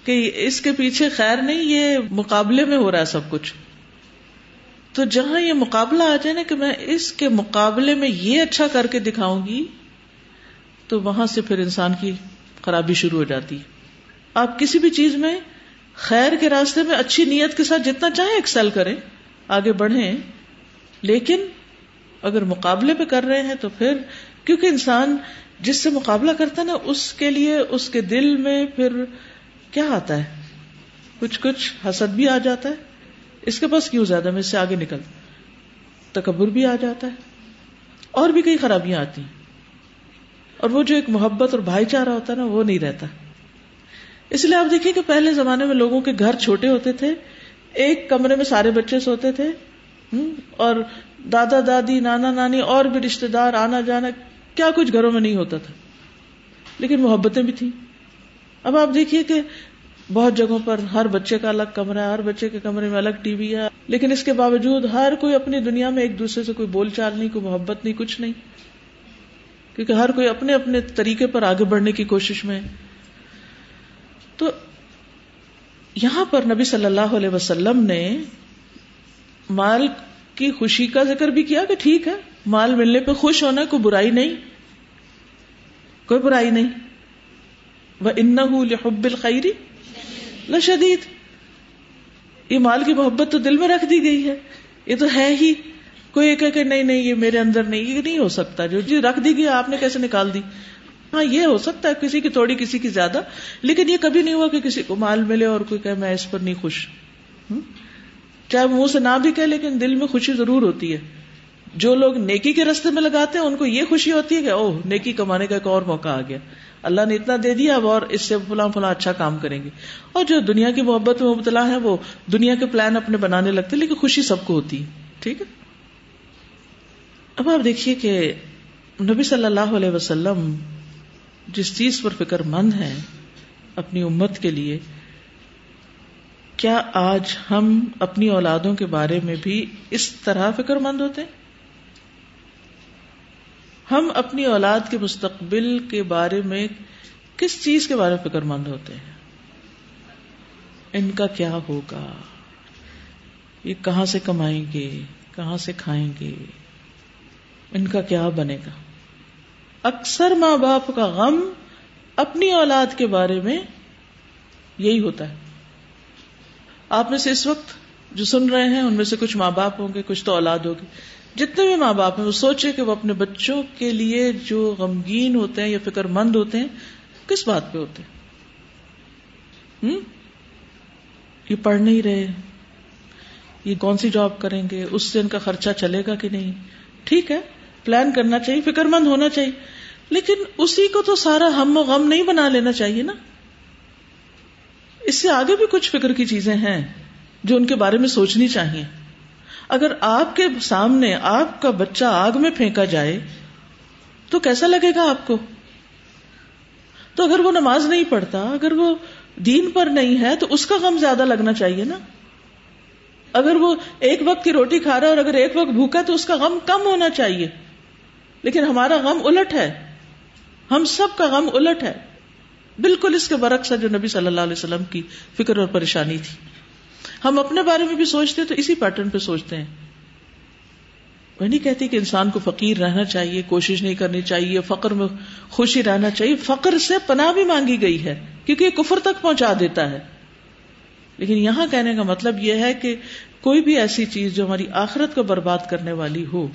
کہ اس کے پیچھے خیر نہیں، یہ مقابلے میں ہو رہا ہے سب کچھ۔ تو جہاں یہ مقابلہ آ جائے نا کہ میں اس کے مقابلے میں یہ اچھا کر کے دکھاؤں گی تو وہاں سے پھر انسان کی خرابی شروع ہو جاتی آپ کسی بھی چیز میں خیر کے راستے میں اچھی نیت کے ساتھ جتنا چاہیں ایکسل کریں، آگے بڑھیں۔ لیکن اگر مقابلے پہ کر رہے ہیں تو پھر، کیونکہ انسان جس سے مقابلہ کرتا ہے نا، اس کے لیے، اس کے دل میں پھر کیا آتا ہے؟ کچھ کچھ حسد بھی آ جاتا ہے۔ اس کے پاس کیوں زیادہ؟ میں اس سے آگے نکل۔ تکبر بھی آ جاتا ہے۔ اور بھی کئی خرابیاں آتی ہیں۔ اور وہ جو ایک محبت اور بھائی چارہ ہوتا ہے نا، وہ نہیں رہتا۔ اس لیے آپ دیکھیے کہ پہلے زمانے میں لوگوں کے گھر چھوٹے ہوتے تھے، ایک کمرے میں سارے بچے سوتے تھے اور دادا، دادی، نانا، نانی، اور بھی رشتے دار، آنا جانا، کیا کچھ گھروں میں نہیں ہوتا تھا۔ لیکن محبتیں بھی تھیں۔ اب آپ دیکھیے کہ بہت جگہوں پر ہر بچے کا الگ کمرہ ہے، ہر بچے کے کمرے میں الگ ٹی وی ہے، لیکن اس کے باوجود ہر کوئی اپنی دنیا میں ایک دوسرے سے کوئی بول چال نہیں، کوئی محبت نہیں، کچھ نہیں۔ کیونکہ ہر کوئی اپنے اپنے طریقے پر آگے بڑھنے کی کوشش میں تو یہاں پر نبی صلی اللہ علیہ وسلم نے مال کی خوشی کا ذکر بھی کیا کہ ٹھیک ہے، مال ملنے پہ خوش ہونا کوئی برائی نہیں۔ کوئی برائی نہیں۔ وہ ان حب الخری لشدید یہ مال کی محبت تو دل میں رکھ دی گئی ہے۔ یہ تو ہے ہی۔ کوئی کہ نہیں نہیں، یہ میرے اندر نہیں، یہ نہیں ہو سکتا۔ جو جی رکھ دی گئی، آپ نے کیسے نکال دی؟ ہاں یہ ہو سکتا ہے، کسی کی تھوڑی، کسی کی زیادہ۔ لیکن یہ کبھی نہیں ہوا کہ کسی کو مال ملے اور کوئی کہ میں اس پر نہیں خوش۔ چاہے منہ سے نہ بھی کہ لیکن دل میں خوشی ضرور ہوتی ہے۔ جو لوگ نیکی کے رستے میں لگاتے ہیں، ان کو یہ خوشی ہوتی ہے کہ او نیکی کمانے کا ایک اور موقع آ گیا۔ اللہ نے اتنا دے دیا، اب اور اس سے فلاں فلاں اچھا کام کریں گے۔ اور جو دنیا کی محبت میں مبتلا ہے، وہ دنیا کے پلان اپنے بنانے لگتے لیکن خوشی سب کو ہوتی ہے۔ ٹھیک ہے؟ اب آپ دیکھیے کہ نبی صلی اللہ علیہ وسلم جس چیز پر فکر مند ہے اپنی امت کے لیے، کیا آج ہم اپنی اولادوں کے بارے میں بھی اس طرح فکر مند ہوتے ہیں؟ ہم اپنی اولاد کے مستقبل کے بارے میں کس چیز کے بارے میں فکر مند ہوتے ہیں؟ ان کا کیا ہوگا؟ یہ کہاں سے کمائیں گے؟ کہاں سے کھائیں گے؟ ان کا کیا بنے گا؟ اکثر ماں باپ کا غم اپنی اولاد کے بارے میں یہی ہوتا ہے۔ آپ میں سے اس وقت جو سن رہے ہیں، ان میں سے کچھ ماں باپ ہوں گے، کچھ تو اولاد ہوگی۔ جتنے بھی ماں باپ ہیں، وہ سوچے کہ وہ اپنے بچوں کے لیے جو غمگین ہوتے ہیں یا فکر مند ہوتے ہیں، کس بات پہ ہوتے ہیں؟ یہ پڑھ نہیں رہے۔ یہ کون سی جاب کریں گے؟ اس سے ان کا خرچہ چلے گا کہ نہیں؟ ٹھیک ہے۔ پلان کرنا چاہیے، فکر مند ہونا چاہیے۔ لیکن اسی کو تو سارا ہم و غم نہیں بنا لینا چاہیے نا۔ اس سے آگے بھی کچھ فکر کی چیزیں ہیں جو ان کے بارے میں سوچنی چاہیے۔ اگر آپ کے سامنے آپ کا بچہ آگ میں پھینکا جائے، تو کیسا لگے گا آپ کو؟ تو اگر وہ نماز نہیں پڑھتا، اگر وہ دین پر نہیں ہے، تو اس کا غم زیادہ لگنا چاہیے نا۔ اگر وہ ایک وقت کی روٹی کھا رہا ہے اور اگر ایک وقت بھوکا تو اس کا غم کم ہونا چاہیے۔ لیکن ہمارا غم الٹ ہے۔ ہم سب کا غم الٹ ہے۔ بالکل اس کے برعکس ہے جو نبی صلی اللہ علیہ وسلم کی فکر اور پریشانی تھی۔ ہم اپنے بارے میں بھی سوچتے تو اسی پیٹرن پہ سوچتے ہیں۔ وہ نہیں کہتی کہ انسان کو فقیر رہنا چاہیے، کوشش نہیں کرنی چاہیے، فقر میں خوشی رہنا چاہیے۔ فقر سے پناہ بھی مانگی گئی ہے، کیونکہ یہ کفر تک پہنچا دیتا ہے۔ لیکن یہاں کہنے کا مطلب یہ ہے کہ کوئی بھی ایسی چیز جو ہماری آخرت کو برباد کرنے والی ہو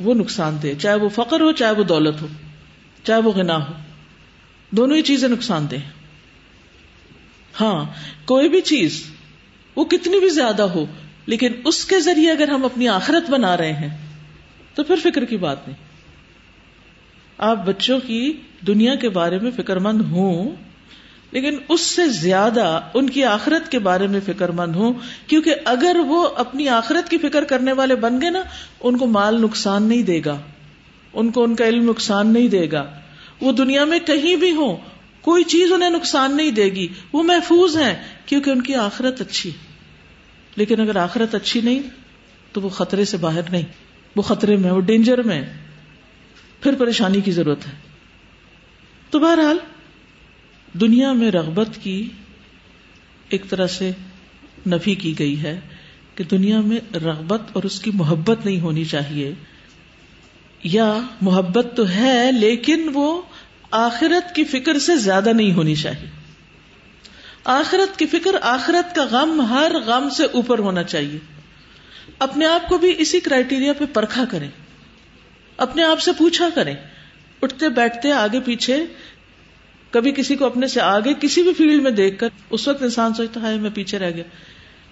وہ نقصان دے چاہے وہ فقر ہو، چاہے وہ دولت ہو، چاہے وہ گنا ہو، دونوں ہی چیزیں نقصان دیں ہاں کوئی بھی چیز، وہ کتنی بھی زیادہ ہو، لیکن اس کے ذریعے اگر ہم اپنی آخرت بنا رہے ہیں، تو پھر فکر کی بات نہیں۔ آپ بچوں کی دنیا کے بارے میں فکر مند ہوں لیکن اس سے زیادہ ان کی آخرت کے بارے میں فکر مند ہوں، کیونکہ اگر وہ اپنی آخرت کی فکر کرنے والے بن گئے نا، ان کو مال نقصان نہیں دے گا۔ ان کو ان کا علم نقصان نہیں دے گا۔ وہ دنیا میں کہیں بھی ہوں، کوئی چیز انہیں نقصان نہیں دے گی۔ وہ محفوظ ہیں، کیونکہ ان کی آخرت اچھی لیکن اگر آخرت اچھی نہیں، تو وہ خطرے سے باہر نہیں۔ وہ خطرے میں، وہ ڈینجر میں۔ پھر پریشانی کی ضرورت ہے۔ تو بہرحال دنیا میں رغبت کی ایک طرح سے نفی کی گئی ہے کہ دنیا میں رغبت اور اس کی محبت نہیں ہونی چاہیے۔ یا محبت تو ہے لیکن وہ آخرت کی فکر سے زیادہ نہیں ہونی چاہیے۔ آخرت کی فکر، آخرت کا غم ہر غم سے اوپر ہونا چاہیے۔ اپنے آپ کو بھی اسی کرائٹیریا پہ پرکھا کریں۔ اپنے آپ سے پوچھا کریں۔ اٹھتے بیٹھتے آگے پیچھے کبھی کسی کو اپنے سے آگے کسی بھی فیلڈ میں دیکھ کر اس وقت انسان سوچتا ہے میں پیچھے رہ گیا۔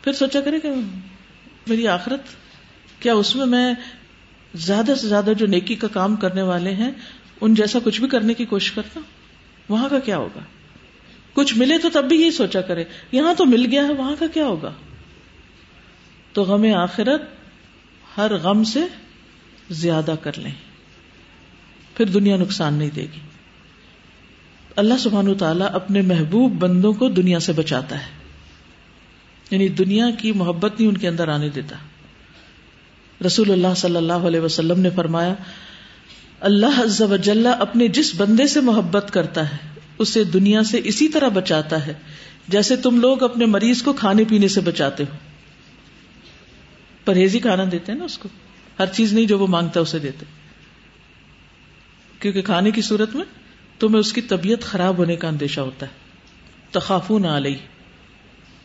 پھر سوچا کرے کہ میری آخرت، کیا اس میں میں زیادہ سے زیادہ جو نیکی کا کام کرنے والے ہیں، ان جیسا کچھ بھی کرنے کی کوشش کرتا وہاں کا کیا ہوگا؟ کچھ ملے تو تب بھی یہی سوچا کرے۔ یہاں تو مل گیا ہے، وہاں کا کیا ہوگا؟ تو غم آخرت ہر غم سے زیادہ کر لیں۔ پھر دنیا نقصان نہیں دے گی۔ اللہ سبحان تعالیٰ اپنے محبوب بندوں کو دنیا سے بچاتا ہے۔ یعنی دنیا کی محبت نہیں ان کے اندر آنے دیتا۔ رسول اللہ صلی اللہ علیہ وسلم نے فرمایا، اللہ عز و جل اپنے جس بندے سے محبت کرتا ہے، اسے دنیا سے اسی طرح بچاتا ہے جیسے تم لوگ اپنے مریض کو کھانے پینے سے بچاتے ہو۔ پرہیزی کھانا دیتے ہیں نا اس کو۔ ہر چیز نہیں جو وہ مانگتا اسے دیتے۔ کیونکہ کھانے کی صورت میں تمہیں اس کی طبیعت خراب ہونے کا اندیشہ ہوتا ہے۔ تخافو نہ آئی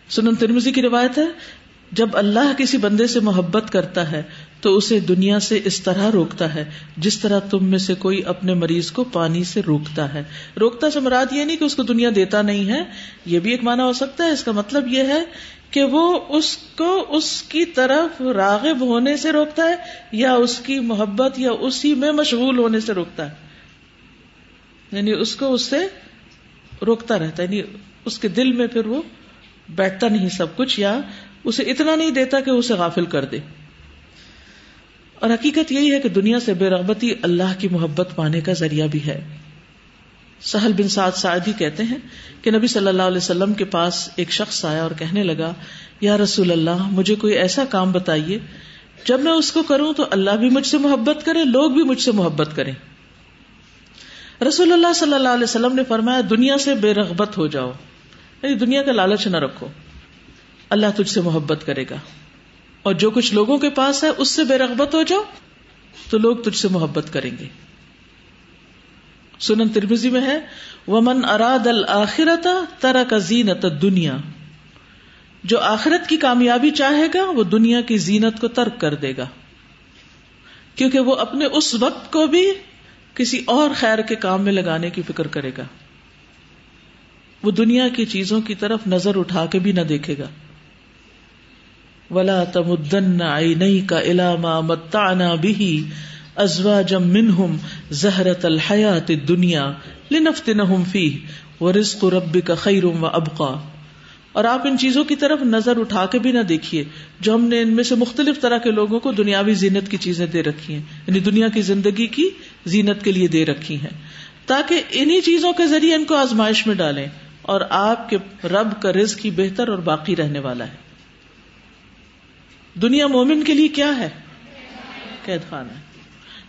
سنن ترمزی کی روایت ہے، جب اللہ کسی بندے سے محبت کرتا ہے، تو اسے دنیا سے اس طرح روکتا ہے، جس طرح تم میں سے کوئی اپنے مریض کو پانی سے روکتا ہے۔ روکتا سے مراد یہ نہیں کہ اس کو دنیا دیتا نہیں ہے، یہ بھی ایک معنی ہو سکتا ہے۔ اس کا مطلب یہ ہے کہ وہ اس کو اس کی طرف راغب ہونے سے روکتا ہے، یا اس کی محبت یا اسی میں مشغول ہونے سے روکتا ہے۔ یعنی اس کو اس سے روکتا رہتا ہے یعنی اس کے دل میں پھر وہ بیٹھتا نہیں سب کچھ، یا اسے اتنا نہیں دیتا کہ اسے غافل کر دے۔ اور حقیقت یہی ہے کہ دنیا سے بے رغبتی اللہ کی محبت پانے کا ذریعہ بھی ہے۔ سہل بن سعد سعدی کہتے ہیں کہ نبی صلی اللہ علیہ وسلم کے پاس ایک شخص آیا اور کہنے لگا، یا رسول اللہ، مجھے کوئی ایسا کام بتائیے، جب میں اس کو کروں تو اللہ بھی مجھ سے محبت کرے، لوگ بھی مجھ سے محبت کریں۔ رسول اللہ صلی اللہ علیہ وسلم نے فرمایا، دنیا سے بے رغبت ہو جاؤ۔ یعنی دنیا کا لالچ نہ رکھو۔ اللہ تجھ سے محبت کرے گا۔ اور جو کچھ لوگوں کے پاس ہے، اس سے بے رغبت ہو جاؤ۔ تو لوگ تجھ سے محبت کریں گے۔ سنن ترمیزی میں ہے، ومن اراد الآخرت ترا کا زینت دنیا جو آخرت کی کامیابی چاہے گا، وہ دنیا کی زینت کو ترک کر دے گا۔ کیونکہ وہ اپنے اس وقت کو بھی کسی اور خیر کے کام میں لگانے کی فکر کرے گا۔ وہ دنیا کی چیزوں کی طرف نظر اٹھا کے بھی نہ دیکھے گا۔ ولا تمدن عینئی کا علامہ متعنا بھی ازوا جم منہم زہرت الحیات دنیا لنفتنہم فیہ ورزق ربک کا خیرم و ابقا اور آپ ان چیزوں کی طرف نظر اٹھا کے بھی نہ دیکھیے۔ جو ہم نے ان میں سے مختلف طرح کے لوگوں کو دنیاوی زینت کی چیزیں دے رکھی ہیں یعنی دنیا کی زندگی کی زینت کے لیے دے رکھی ہیں۔ تاکہ انہی چیزوں کے ذریعے ان کو آزمائش میں ڈالیں اور آپ کے رب کا رزق کی بہتر اور باقی رہنے والا ہے۔ دنیا مومن کے لیے کیا ہے؟ قید خانہ۔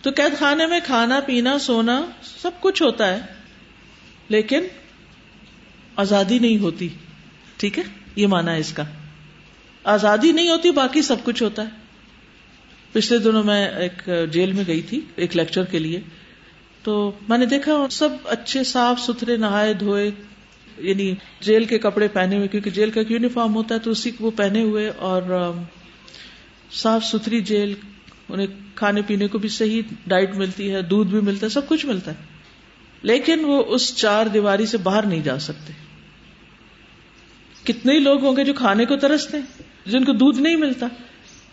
تو قید خانے میں کھانا، پینا، سونا سب کچھ ہوتا ہے، لیکن آزادی نہیں ہوتی۔ ٹھیک ہے؟ یہ مانا ہے اس کا۔ آزادی نہیں ہوتی، باقی سب کچھ ہوتا ہے۔ پچھلے دنوں میں ایک جیل میں گئی تھی، ایک لیکچر کے لیے۔ تو میں نے دیکھا سب اچھے، صاف ستھرے، نہائے، دھوئے یعنی جیل کے کپڑے پہنے ہوئے، کیونکہ جیل کا ایک یونیفارم ہوتا ہے تو اسی کو وہ پہنے ہوئے اور صاف ستھری جیل، انہیں کھانے پینے کو بھی صحیح ڈائٹ ملتی ہے، دودھ بھی ملتا ہے، سب کچھ ملتا ہے۔ لیکن وہ اس چار دیواری سے باہر نہیں جا سکتے۔ کتنے ہی لوگ ہوں گے جو کھانے کو ترستے جن کو دودھ نہیں ملتا۔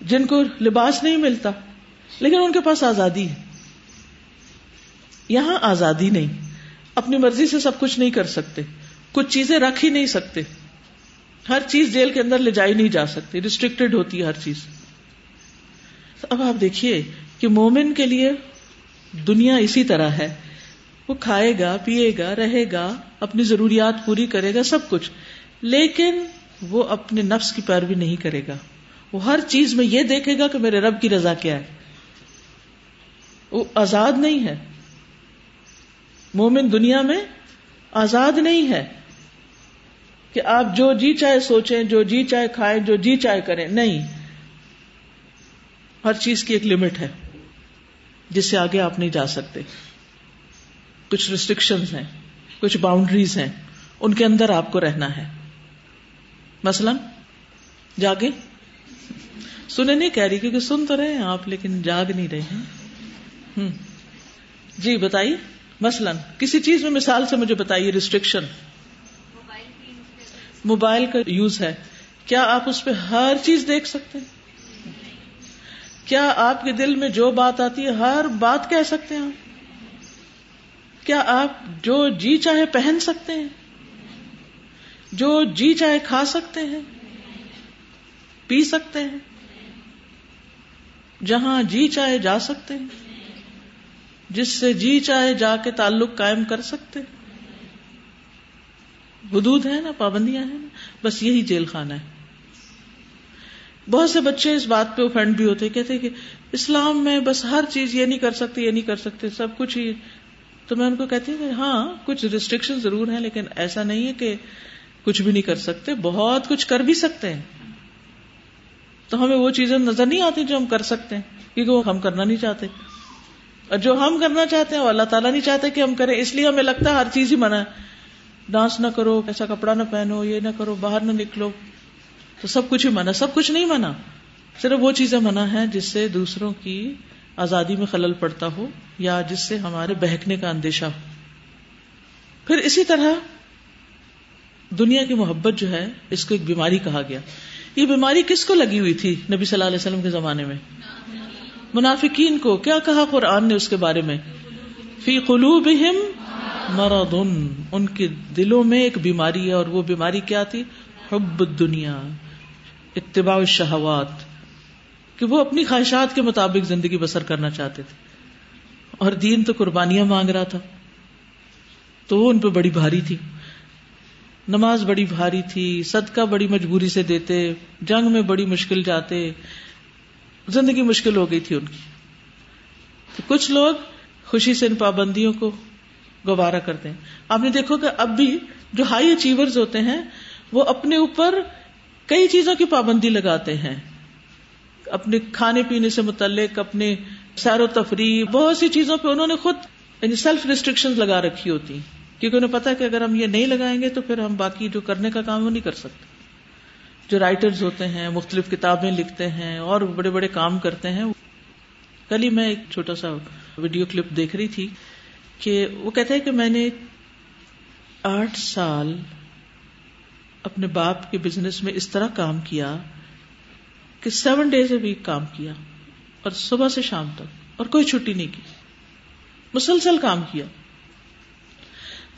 جن کو لباس نہیں ملتا، لیکن ان کے پاس آزادی ہے۔ یہاں آزادی نہیں، اپنی مرضی سے سب کچھ نہیں کر سکتے، کچھ چیزیں رکھ ہی نہیں سکتے۔ ہر چیز جیل کے اندر لے جائی نہیں جا سکتی ریسٹرکٹیڈ ہوتی ہے ہر چیز۔ اب آپ دیکھیے کہ مومن کے لیے دنیا اسی طرح ہے۔ وہ کھائے گا، پیے گا، رہے گا، اپنی ضروریات پوری کرے گا، سب کچھ۔ لیکن وہ اپنے نفس کی پیروی نہیں کرے گا۔ وہ ہر چیز میں یہ دیکھے گا کہ میرے رب کی رضا کیا ہے۔ وہ آزاد نہیں ہے۔ مومن دنیا میں آزاد نہیں ہے۔ کہ آپ جو جی چاہے سوچیں، جو جی چاہے کھائیں، جو جی چاہے کریں، نہیں۔ ہر چیز کی ایک لمٹ ہے، جس سے آگے آپ نہیں جا سکتے۔ کچھ ریسٹرکشن ہیں، کچھ باؤنڈریز ہیں، ان کے اندر آپ کو رہنا ہے۔ مثلا، جاگے۔ سنے نہیں کہہ رہی کیونکہ سن تو رہے ہیں آپ لیکن جاگ نہیں رہے ہیں۔ جی بتائیے۔ مثلا کسی چیز میں مثال سے مجھے بتائیے ریسٹرکشن موبائل کا یوز ہے۔ کیا آپ اس پہ ہر چیز دیکھ سکتے ہیں؟ کیا آپ کے دل میں جو بات آتی ہے، ہر بات کہہ سکتے ہیں کیا آپ جو جی چاہے پہن سکتے ہیں؟ جو جی چاہے کھا سکتے ہیں؟ پی سکتے ہیں؟ جہاں جی چاہے جا سکتے ہیں۔ جس سے جی چاہے جا کے تعلق قائم کر سکتے حدود ہے نا، پابندیاں ہیں نا۔ بس یہی جیل خانہ ہے۔ بہت سے بچے اس بات پہ اوفینڈ بھی ہوتے کہتے کہ اسلام میں بس ہر چیز یہ نہیں کر سکتے، یہ نہیں کر سکتے، سب کچھ ہی۔ تو میں ان کو کہتی ہوں کہ ہاں کچھ ریسٹرکشن ضرور ہیں، لیکن ایسا نہیں ہے کہ کچھ بھی نہیں کر سکتے، بہت کچھ کر بھی سکتے ہیں۔ تو ہمیں وہ چیزیں نظر نہیں آتی جو ہم کر سکتے ہیں، کیونکہ وہ ہم کرنا نہیں چاہتے۔ اور جو ہم کرنا چاہتے ہیں، وہ اللہ تعالیٰ نہیں چاہتے کہ ہم کریں۔ اس لیے ہمیں لگتا ہے ہر چیز ہی منع ہے۔ ڈانس نہ کرو ایسا کپڑا نہ پہنو، یہ نہ کرو، باہر نہ نکلو۔ تو سب کچھ ہی منع سب کچھ نہیں منع۔ صرف وہ چیزیں منع ہیں جس سے دوسروں کی آزادی میں خلل پڑتا ہو یا جس سے ہمارے بہکنے کا اندیشہ ہو۔ پھر اسی طرح دنیا کی محبت جو ہے، اس کو ایک بیماری کہا گیا۔ یہ بیماری کس کو لگی ہوئی تھی نبی صلی اللہ علیہ وسلم کے زمانے میں؟ منافقین کو۔ کیا کہا قرآن نے اس کے بارے میں؟ فی قلوبہم مرض، ان کے دلوں میں ایک بیماری ہے اور وہ بیماری کیا تھی؟ حب دنیا اتباع الشہوات، کہ وہ اپنی خواہشات کے مطابق زندگی بسر کرنا چاہتے تھے۔ اور دین تو قربانیاں مانگ رہا تھا۔ تو وہ ان پہ بڑی بھاری تھی۔ نماز بڑی بھاری تھی، صدقہ بڑی مجبوری سے دیتے، جنگ میں بڑی مشکل جاتے، زندگی مشکل ہو گئی تھی ان کی۔ تو کچھ لوگ خوشی سے ان پابندیوں کو گوارا کرتے ہیں۔ آپ نے دیکھو کہ اب بھی جو ہائی اچیورز ہوتے ہیں، وہ اپنے اوپر کئی چیزوں کی پابندی لگاتے ہیں۔ اپنے کھانے پینے سے متعلق، اپنے سیر و تفریح، بہت سی چیزوں پہ انہوں نے خود یعنی سیلف ریسٹرکشن لگا رکھی ہوتی۔ کیونکہ انہیں پتا کہ اگر ہم یہ نہیں لگائیں گے تو پھر ہم باقی جو کرنے کا کام وہ نہیں کر سکتے۔ جو رائٹرز ہوتے ہیں، مختلف کتابیں لکھتے ہیں اور بڑے بڑے کام کرتے ہیں۔ کل ہی میں ایک چھوٹا سا ویڈیو کلپ دیکھ رہی تھی کہ وہ کہتے ہیں کہ میں نے آٹھ سال اپنے باپ کے بزنس میں اس طرح کام کیا کہ سیون ڈیز اے ویک کام کیا اور صبح سے شام تک اور کوئی چھٹی نہیں کی، مسلسل کام کیا۔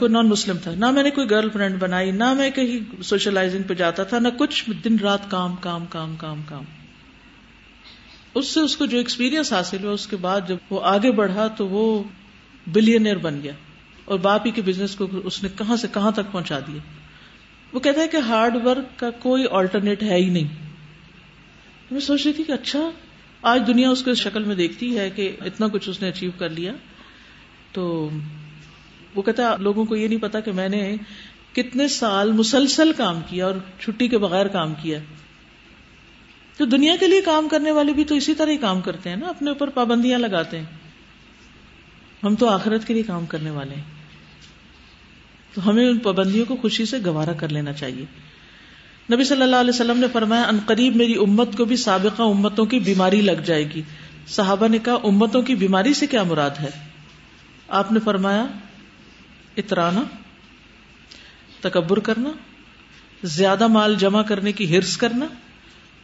کوئی نان مسلم تھا نہ میں نے کوئی گرل فرینڈ بنائی نہ میں کہیں سوشلائزنگ پہ جاتا تھا نہ کچھ دن رات کام کام کام کام کام اس سے اس کو جو ایکسپیرئنس حاصل ہوا اس کے بعد جب وہ آگے بڑھا تو وہ بلینئر بن گیا اور باپ ہی کے بزنس کو اس نے کہاں سے کہاں تک پہنچا دیا وہ کہتا ہے کہ ہارڈ ورک کا کوئی آلٹرنیٹ ہے ہی نہیں میں سوچ رہی تھی کہ اچھا آج دنیا اس کو اس شکل میں دیکھتی ہے کہ اتنا کچھ اس نے اچیو کر لیا تو وہ کہتا لوگوں کو یہ نہیں پتا کہ میں نے کتنے سال مسلسل کام کیا اور چھٹی کے بغیر کام کیا۔ تو دنیا کے لیے کام کرنے والے بھی تو اسی طرح ہی کام کرتے ہیں نا، اپنے اوپر پابندیاں لگاتے ہیں۔ ہم تو آخرت کے لیے کام کرنے والے ہیں۔ تو ہمیں ان پابندیوں کو خوشی سے گوارا کر لینا چاہیے۔ نبی صلی اللہ علیہ وسلم نے فرمایا، ان قریب میری امت کو بھی سابقہ امتوں کی بیماری لگ جائے گی۔ صحابہ نے کہا، امتوں کی بیماری سے کیا مراد ہے؟ آپ نے فرمایا اترانا تکبر کرنا، زیادہ مال جمع کرنے کی ہرس کرنا،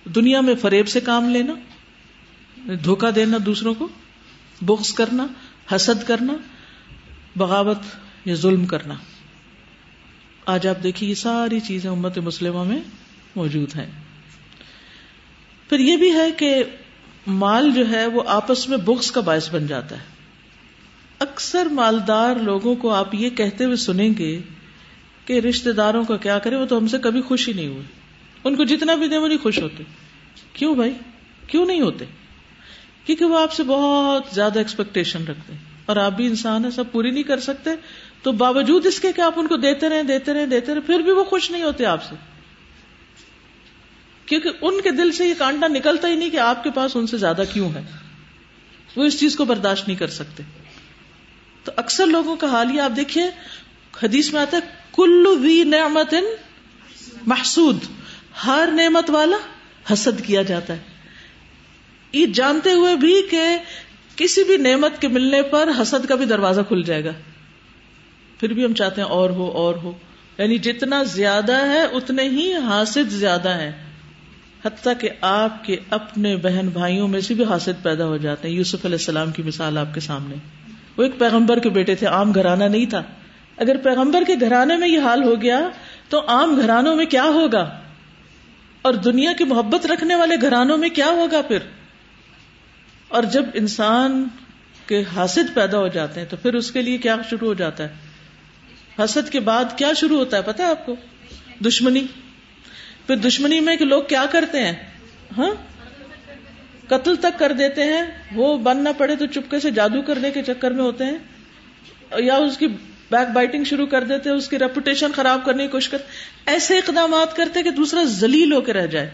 دنیا میں فریب سے کام لینا دھوکا دینا دوسروں کو، بغض کرنا، حسد کرنا، بغاوت یا ظلم کرنا۔ آج آپ دیکھیے یہ ساری چیزیں امت مسلمہ میں موجود ہیں۔ پھر یہ بھی ہے کہ مال جو ہے وہ آپس میں بکس کا باعث بن جاتا ہے۔ اکثر مالدار لوگوں کو آپ یہ کہتے ہوئے سنیں گے کہ رشتے داروں کا کیا کرے، وہ تو ہم سے کبھی خوش ہی نہیں ہوئے۔ ان کو جتنا بھی دے وہ نہیں خوش ہوتے۔ کیوں بھائی؟ کیوں نہیں ہوتے؟ کیونکہ وہ آپ سے بہت زیادہ ایکسپیکٹیشن رکھتے ہیں۔ اور آپ بھی انسان ہے سب پوری نہیں کر سکتے۔ تو باوجود اس کے کہ آپ ان کو دیتے رہے دیتے رہے دیتے رہے پھر بھی وہ خوش نہیں ہوتے آپ سے۔ کیونکہ ان کے دل سے یہ کانٹا نکلتا ہی نہیں کہ آپ کے پاس ان سے زیادہ کیوں ہے۔ وہ اس چیز کو برداشت نہیں کر سکتے۔ تو اکثر لوگوں کا حال یہ آپ دیکھیے حدیث میں آتا ہے، کلو وی نعمت محسود، ہر نعمت والا حسد کیا جاتا ہے۔ یہ جانتے ہوئے بھی کہ کسی بھی نعمت کے ملنے پر حسد کا بھی دروازہ کھل جائے گا۔ پھر بھی ہم چاہتے ہیں اور ہو اور ہو۔ یعنی جتنا زیادہ ہے، اتنے ہی حاصل زیادہ ہے حتیٰ کہ آپ کے اپنے بہن بھائیوں میں سے بھی حاصل پیدا ہو جاتے ہیں۔ یوسف علیہ السلام کی مثال آپ کے سامنے۔ وہ ایک پیغمبر کے بیٹے تھے، عام گھرانہ نہیں تھا۔ اگر پیغمبر کے گھرانے میں یہ حال ہو گیا، تو عام گھرانوں میں کیا ہوگا؟ اور دنیا کی محبت رکھنے والے گھرانوں میں کیا ہوگا پھر؟ اور جب انسان کے حاصل پیدا ہو جاتے ہیں، تو پھر اس کے لیے کیا شروع ہو جاتا ہے؟ حسد کے بعد کیا شروع ہوتا ہے؟ پتا ہے آپ کو؟ دشمنی۔ پھر دشمنی میں کہ لوگ کیا کرتے ہیں؟ ہاں؟ قتل تک کر دیتے ہیں، وہ بن نہ پڑے تو چپکے سے جادو کرنے کے چکر میں ہوتے ہیں۔ یا اس کی بیک بائٹنگ شروع کر دیتے اس کی ریپوٹیشن خراب کرنے کی کوشش کرتے ایسے اقدامات کرتے کہ دوسرا زلیل ہو کے رہ جائے۔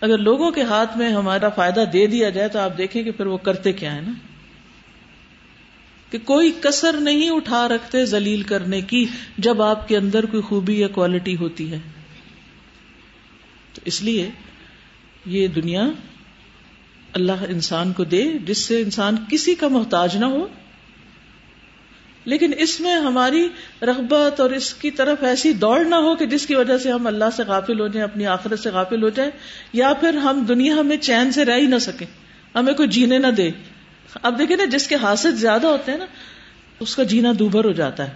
اگر لوگوں کے ہاتھ میں ہمارا فائدہ دے دیا جائے تو آپ دیکھیں کہ پھر وہ کرتے کیا ہے نا۔ کہ کوئی کسر نہیں اٹھا رکھتے زلیل کرنے کی جب آپ کے اندر کوئی خوبی یا کوالٹی ہوتی ہے۔ تو اس لیے یہ دنیا اللہ انسان کو دے جس سے انسان کسی کا محتاج نہ ہو۔ لیکن اس میں ہماری رغبت اور اس کی طرف ایسی دوڑ نہ ہو کہ جس کی وجہ سے ہم اللہ سے غافل ہو جائیں، اپنی آخرت سے غافل ہو جائیں، یا پھر ہم دنیا میں چین سے رہ ہی نہ سکیں۔ ہمیں کوئی جینے نہ دے۔ اب دیکھیں نا، جس کے حاصل زیادہ ہوتے ہیں نا، اس کا جینا دوبھر ہو جاتا ہے۔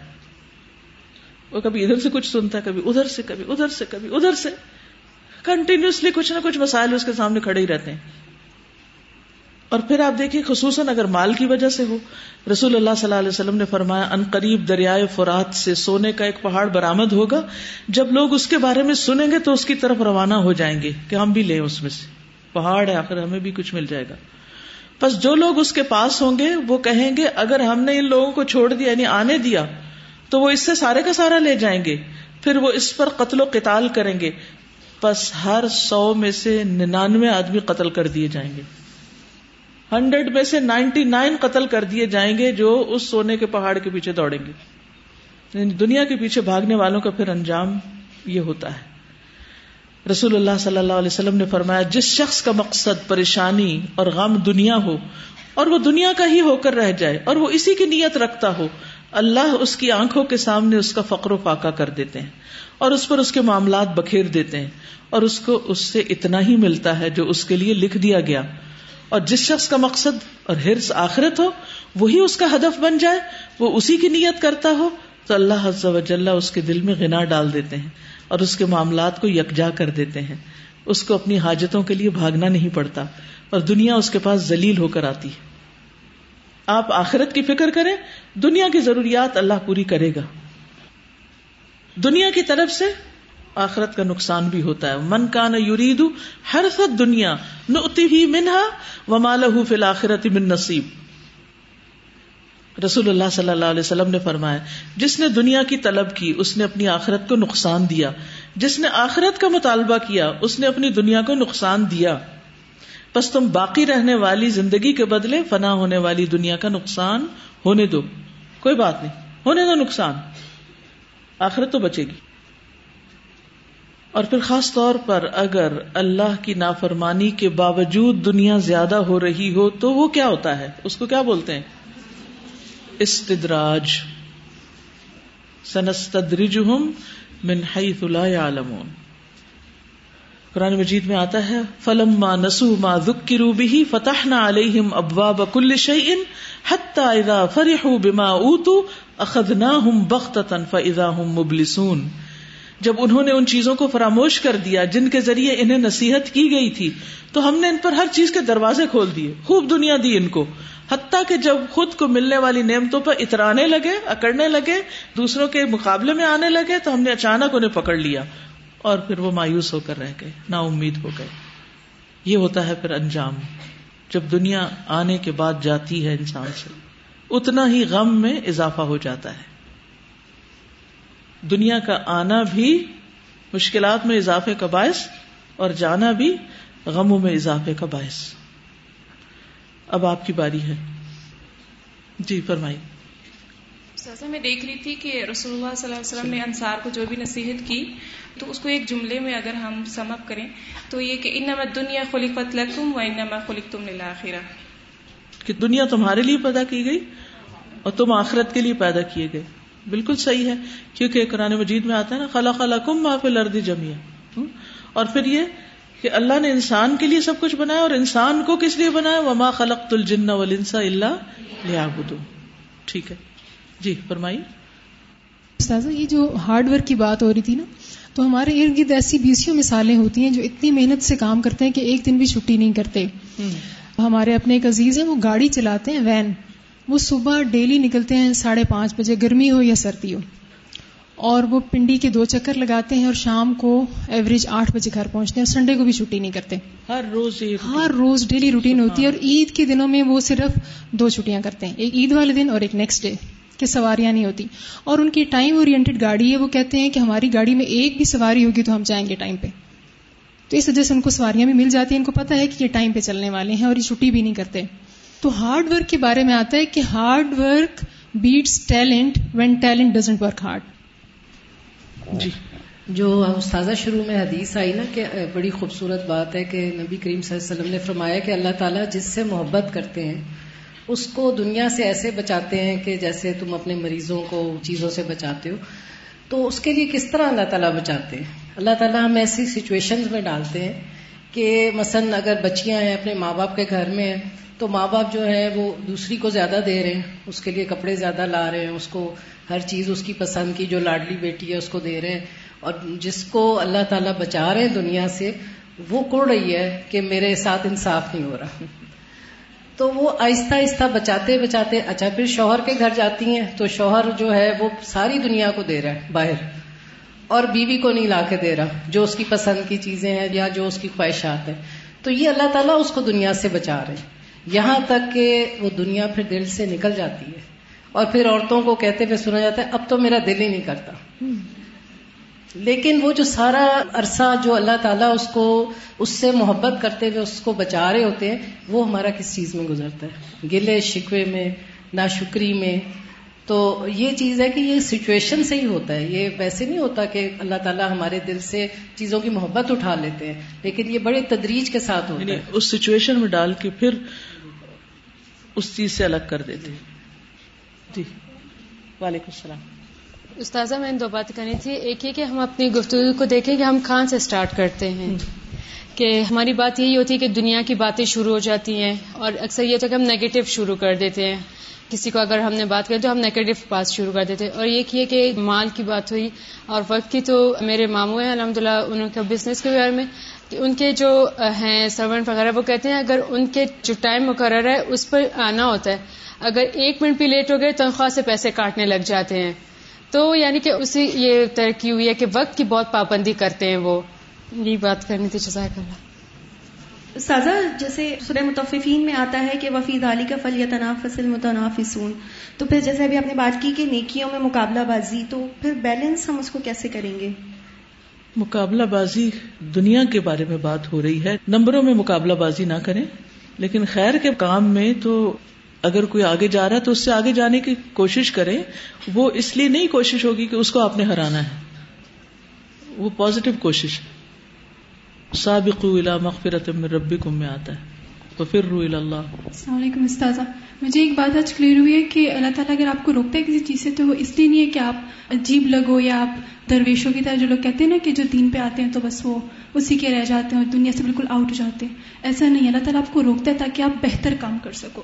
وہ کبھی ادھر سے کچھ سنتا ہے، کبھی ادھر سے، کبھی ادھر سے، کبھی ادھر سے۔ کنٹینیوسلی کچھ نہ کچھ مسائل اس کے سامنے کھڑے ہی رہتے ہیں۔ اور پھر آپ دیکھیے خصوصاً اگر مال کی وجہ سے ہو، رسول اللہ صلی اللہ علیہ وسلم نے فرمایا، ان قریب دریائے فرات سے سونے کا ایک پہاڑ برامد ہوگا، جب لوگ اس کے بارے میں سنیں گے تو اس کی طرف روانہ ہو جائیں گے کہ ہم بھی لیں اس میں سے۔ پہاڑ ہے، آخر ہمیں بھی کچھ مل جائے گا۔ بس جو لوگ اس کے پاس ہوں گے، وہ کہیں گے، اگر ہم نے ان لوگوں کو چھوڑ دیا یعنی آنے دیا، تو وہ اس سے سارے کا سارا لے جائیں گے۔ پھر وہ اس پر قتل و قتال کریں گے۔ بس ہر سو میں سے ننانوے آدمی قتل کر دیے جائیں گے۔ ہنڈریڈ میں سے نائنٹی نائن قتل کر دیے جائیں گے جو اس سونے کے پہاڑ کے پیچھے دوڑیں گے۔ یعنی دنیا کے پیچھے بھاگنے والوں کا پھر انجام یہ ہوتا ہے۔ رسول اللہ صلی اللہ علیہ وسلم نے فرمایا، جس شخص کا مقصد پریشانی اور غم دنیا ہو، اور وہ دنیا کا ہی ہو کر رہ جائے، اور وہ اسی کی نیت رکھتا ہو، اللہ اس کی آنکھوں کے سامنے اس کا فقر و فاقہ کر دیتے ہیں، اور اس پر اس کے معاملات بکھیر دیتے ہیں، اور اس کو اس سے اتنا ہی ملتا ہے جو اس کے لیے لکھ دیا گیا۔ اور جس شخص کا مقصد اور ہرس آخرت ہو، وہی اس کا ہدف بن جائے، وہ اسی کی نیت کرتا ہو۔ تو اللہ حز و جل اس کے دل میں گنا ڈال دیتے ہیں اور اس کے معاملات کو یکجا کر دیتے ہیں۔ اس کو اپنی حاجتوں کے لیے بھاگنا نہیں پڑتا اور دنیا اس کے پاس ذلیل ہو کر آتی ہے۔ آپ آخرت کی فکر کریں، دنیا کی ضروریات اللہ پوری کرے گا۔ دنیا کی طرف سے آخرت کا نقصان بھی ہوتا ہے۔ من کا نہ یورید ہر فت دنیا نتی ہی منہا و مالہ فی الآخرت من نصیب۔ رسول اللہ صلی اللہ علیہ وسلم نے فرمایا، جس نے دنیا کی طلب کی، اس نے اپنی آخرت کو نقصان دیا۔ جس نے آخرت کا مطالبہ کیا، اس نے اپنی دنیا کو نقصان دیا۔ بس تم باقی رہنے والی زندگی کے بدلے فنا ہونے والی دنیا کا نقصان ہونے دو۔ کوئی بات نہیں، ہونے دو نقصان۔ آخرت تو بچے گی۔ اور پھر خاص طور پر اگر اللہ کی نافرمانی کے باوجود دنیا زیادہ ہو رہی ہو تو وہ کیا ہوتا ہے؟ اس کو کیا بولتے ہیں؟ استدراج۔ سنستدرجہم من حیث لا يعلمون قرآن مجید میں آتا ہے فلم ما نسو ما ذکروا به فتحنا علیہم ابواب کل شیء حتی اذا فرحوا بما اوتوا اخذناهم بغتتا فاذا هم مبلسون۔ جب انہوں نے ان چیزوں کو فراموش کر دیا جن کے ذریعے انہیں نصیحت کی گئی تھی، تو ہم نے ان پر ہر چیز کے دروازے کھول دیے، خوب دنیا دی ان کو۔ حتیٰ کہ جب خود کو ملنے والی نعمتوں پر اترانے لگے، اکڑنے لگے، دوسروں کے مقابلے میں آنے لگے، تو ہم نے اچانک انہیں پکڑ لیا اور پھر وہ مایوس ہو کر رہ گئے، نا امید ہو گئے۔ یہ ہوتا ہے پھر انجام، جب دنیا آنے کے بعد جاتی ہے انسان سے، اتنا ہی غم میں اضافہ ہو جاتا ہے۔ دنیا کا آنا بھی مشکلات میں اضافے کا باعث اور جانا بھی غموں میں اضافے کا باعث۔ اب آپ کی باری ہے۔ جی فرمائی سزا میں دیکھ رہی تھی کہ رسول اللہ صلی اللہ علیہ وسلم نے انصار کو جو بھی نصیحت کی تو اس کو ایک جملے میں اگر ہم سم اپ کریں تو یہ کہ انما دنیا خلقت لکم و انما خلقتم للآخرہ۔ کہ دنیا تمہارے لیے پیدا کی گئی اور تم آخرت کے لیے پیدا کیے گئے۔ بالکل صحیح ہے کیونکہ قرآن مجید میں آتا ہے نا خلا خلا کم معاف لردی جمیا اور پھر یہ کہ اللہ نے انسان کے لیے سب کچھ بنایا اور انسان کو کس لیے بنایا؟ وما خلق الجن والانس الا لیعبدون ٹھیک ہے۔ جی فرمائی استاذہ یہ جو ہارڈ ورک کی بات ہو رہی تھی نا تو ہمارے ارد گرد ایسی بیسیوں مثالیں ہوتی ہیں جو اتنی محنت سے کام کرتے ہیں کہ ایک دن بھی چھٹی نہیں کرتے۔ ہمارے اپنے ایک عزیز ہیں وہ گاڑی چلاتے ہیں وین۔ وہ صبح ڈیلی نکلتے ہیں ساڑھے پانچ بجے گرمی ہو یا سردی ہو۔ اور وہ پنڈی کے دو چکر لگاتے ہیں اور شام کو ایوریج آٹھ بجے گھر پہنچتے ہیں اور سنڈے کو بھی چھٹی نہیں کرتے۔ ہر روز ہر روز ڈیلی روٹین ہوتی ہے اور عید کے دنوں میں وہ صرف دو چھٹیاں کرتے ہیں ایک عید والے دن اور ایک نیکسٹ ڈے کہ سواریاں نہیں ہوتی۔ اور ان کی ٹائم اورینٹیڈ گاڑی ہے وہ کہتے ہیں کہ ہماری گاڑی میں ایک بھی سواری ہوگی تو ہم جائیں گے ٹائم پہ۔ تو اس وجہ سے ان کو سواریاں بھی مل جاتی ہیں ان کو پتا ہے کہ یہ ٹائم پہ چلنے والے ہیں اور یہ چھٹی بھی نہیں کرتے۔ تو ہارڈ ورک کے بارے میں آتا ہے کہ hard work beats talent when talent doesn't work hard جی۔ جو استاذہ شروع میں حدیث آئی نا کہ بڑی خوبصورت بات ہے کہ نبی کریم صلی اللہ علیہ وسلم نے فرمایا کہ اللہ تعالیٰ جس سے محبت کرتے ہیں اس کو دنیا سے ایسے بچاتے ہیں کہ جیسے تم اپنے مریضوں کو چیزوں سے بچاتے ہو۔ تو اس کے لیے کس طرح اللہ تعالیٰ بچاتے ہیں؟ اللہ تعالیٰ ہم ایسی سچویشن میں ڈالتے ہیں کہ مثلا اگر بچیاں ہیں اپنے ماں باپ کے گھر میں ہیں تو ماں باپ جو ہے وہ دوسری کو زیادہ دے رہے ہیں، اس کے لیے کپڑے زیادہ لا رہے ہیں، اس کو ہر چیز اس کی پسند کی، جو لاڈلی بیٹی ہے، اس کو دے رہے ہیں۔ اور جس کو اللہ تعالیٰ بچا رہے ہیں دنیا سے، وہ کڑ رہی ہے کہ میرے ساتھ انصاف نہیں ہو رہا۔ تو وہ آہستہ آہستہ بچاتے بچاتے اچھا پھر شوہر کے گھر جاتی ہیں، تو شوہر جو ہے وہ ساری دنیا کو دے رہا ہے باہر۔ اور بیوی کو نہیں لا کے دے رہا، جو اس کی پسند کی چیزیں ہیں یا جو اس کی خواہشات ہیں۔ تو یہ اللہ تعالیٰ اس کو دنیا سے بچا رہے ہیں۔ یہاں تک کہ وہ دنیا پھر دل سے نکل جاتی ہے اور پھر عورتوں کو کہتے ہوئے سنا جاتا ہے، اب تو میرا دل ہی نہیں کرتا۔ لیکن وہ جو سارا عرصہ جو اللہ تعالیٰ اس کو، اس سے محبت کرتے ہوئے اس کو بچا رہے ہوتے ہیں، وہ ہمارا کس چیز میں گزرتا ہے؟ گلے، شکوے میں، ناشکری میں۔ تو یہ چیز ہے کہ یہ سچویشن سے ہی ہوتا ہے۔ یہ ویسے نہیں ہوتا کہ اللہ تعالیٰ ہمارے دل سے چیزوں کی محبت اٹھا لیتے ہیں، لیکن یہ بڑے تدریج کے ساتھ ہوتا ہے۔ یعنی اس سچویشن میں ڈال کے پھر اس چیز سے الگ کر دیتے جی۔ وعلیکم السلام۔ استاذہ میں نے دو بات کرنی تھی۔ ایک یہ کہ ہم اپنی گفتگو کو دیکھیں کہ ہم کہاں سے سٹارٹ کرتے ہیں۔ کہ ہماری بات یہی ہوتی ہے کہ دنیا کی باتیں شروع ہو جاتی ہیں اور اکثر یہ ہوتا ہے کہ ہم نیگیٹو شروع کر دیتے ہیں۔ کسی کو اگر ہم نے بات کری تو ہم نیگیٹو بات شروع کر دیتے اور یہ کیے کہ مال کی بات ہوئی اور وقت کی تو میرے ماموں ہیں الحمد للہ ان کا بزنس کے بارے میں۔ کہ ان کے جو ہیں سرونٹ وغیرہ، وہ کہتے ہیں اگر ان کے جو ٹائم مقرر ہے، اس پر آنا ہوتا ہے۔ اگر ایک منٹ بھی لیٹ ہو گئے، تنخواہ سے پیسے کاٹنے لگ جاتے ہیں۔ تو یعنی کہ اسی، یہ ترقی ہوئی ہے کہ وقت کی بہت پابندی کرتے ہیں وہ۔ یہ بات کرنی تھی، جزاک اللہ۔ سازا، جیسے سورہ متفقین میں آتا ہے کہ وفید علی کا فل یا تناف فصل متنافسون تو پھر جیسے ابھی آپ نے بات کی کہ نیکیوں میں مقابلہ بازی، تو پھر بیلنس ہم اس کو کیسے کریں گے؟ مقابلہ بازی دنیا کے بارے میں بات ہو رہی ہے۔ نمبروں میں مقابلہ بازی نہ کریں، لیکن خیر کے کام میں تو اگر کوئی آگے جا رہا ہے تو اس سے آگے جانے کی کوشش کریں۔ وہ اس لیے نہیں کوشش ہوگی کہ اس کو آپ نے ہرانا ہے۔ وہ پازیٹو کوشش سابق مغفرت من ربکم میں آتا ہے۔ تو پھر رو اللہ. السلام علیکم استاذہ. مجھے ایک بات آج کلیئر ہوئی ہے کہ اللہ تعالیٰ اگر آپ کو روکتا ہے کسی چیز سے تو وہ اس لیے نہیں ہے کہ آپ عجیب لگو یا آپ درویشوں کی طرح جو لوگ کہتے ہیں نا کہ جو دین پہ آتے ہیں تو بس وہ اسی کے رہ جاتے ہیں اور دنیا سے بالکل آؤٹ ہو جاتے ہیں. ایسا نہیں، اللہ تعالیٰ آپ کو روکتا ہے تاکہ آپ بہتر کام کر سکو،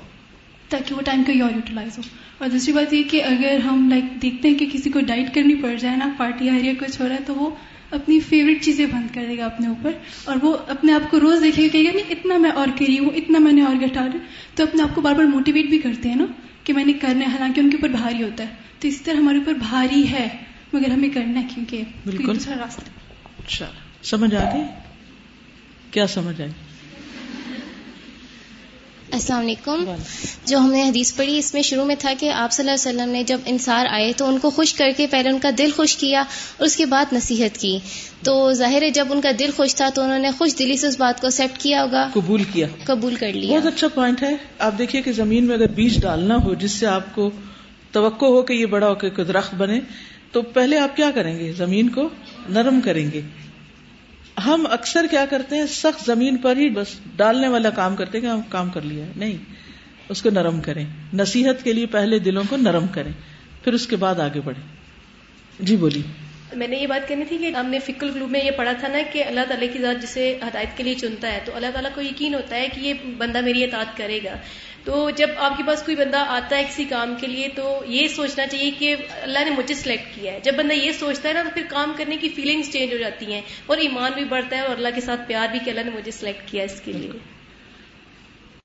تاکہ وہ ٹائم کہیں اور یوٹیلائز ہو. اور دوسری بات یہ کہ اگر ہم لائک دیکھتے ہیں کہ کسی کو ڈائٹ کرنی پڑ جائے نا پارٹی آ رہی ہے کچھ ہو رہا ہے تو وہ اپنی فیوریٹ چیزیں بند کر دے گا اپنے اوپر اور وہ اپنے آپ کو روز دیکھے گا کہ نہیں اتنا میں اور کری ہوں اتنا میں نے اور گٹا تو اپنے آپ کو بار بار موٹیویٹ بھی کرتے ہیں نا کہ میں نے کرنا ہے حالانکہ ان کے اوپر بھاری ہوتا ہے۔ تو اسی طرح ہمارے اوپر بھاری ہے مگر ہمیں کرنا ہے کیونکہ بالکل۔ دوسرا راستہ۔ اچھا۔ سمجھ آ گئی؟ کیا سمجھ آئی؟ السلام علیکم۔ جو ہم نے حدیث پڑھی اس میں شروع میں تھا کہ آپ صلی اللہ علیہ وسلم نے جب انصار آئے تو ان کو خوش کر کے پہلے ان کا دل خوش کیا اور اس کے بعد نصیحت کی۔ تو ظاہر ہے جب ان کا دل خوش تھا تو انہوں نے خوش دلی سے اس بات کو ایکسپٹ کیا ہوگا۔ قبول کیا۔ قبول کر لیا۔ بہت اچھا پوائنٹ ہے۔ آپ دیکھیے کہ زمین میں اگر بیج ڈالنا ہو جس سے آپ کو توقع ہو کہ یہ بڑا ہو کے درخت بنے تو پہلے آپ کیا کریں گے؟ زمین کو نرم کریں گے۔ ہم اکثر کیا کرتے ہیں؟ سخت زمین پر ہی بس ڈالنے والا کام کرتے ہیں کہ ہم کام کر لیا ہے۔ نہیں، اس کو نرم کریں۔ نصیحت کے لیے پہلے دلوں کو نرم کریں، پھر اس کے بعد آگے بڑھیں۔ جی بولی میں نے یہ بات کرنی تھی کہ ہم نے فکل گروپ میں یہ پڑھا تھا نا کہ اللہ تعالیٰ کی ذات جسے ہدایت کے لیے چنتا ہے، تو اللہ تعالیٰ کو یقین ہوتا ہے کہ یہ بندہ میری اطاعت کرے گا۔ تو جب آپ کے پاس کوئی بندہ آتا ہے کسی کام کے لیے، تو یہ سوچنا چاہیے کہ اللہ نے مجھے سلیکٹ کیا ہے۔ جب بندہ یہ سوچتا ہے نا، تو پھر کام کرنے کی فیلنگس چینج ہو جاتی ہیں اور ایمان بھی بڑھتا ہے اور اللہ کے ساتھ پیار بھی کہ اللہ نے مجھے سلیکٹ کیا اس کے لیے۔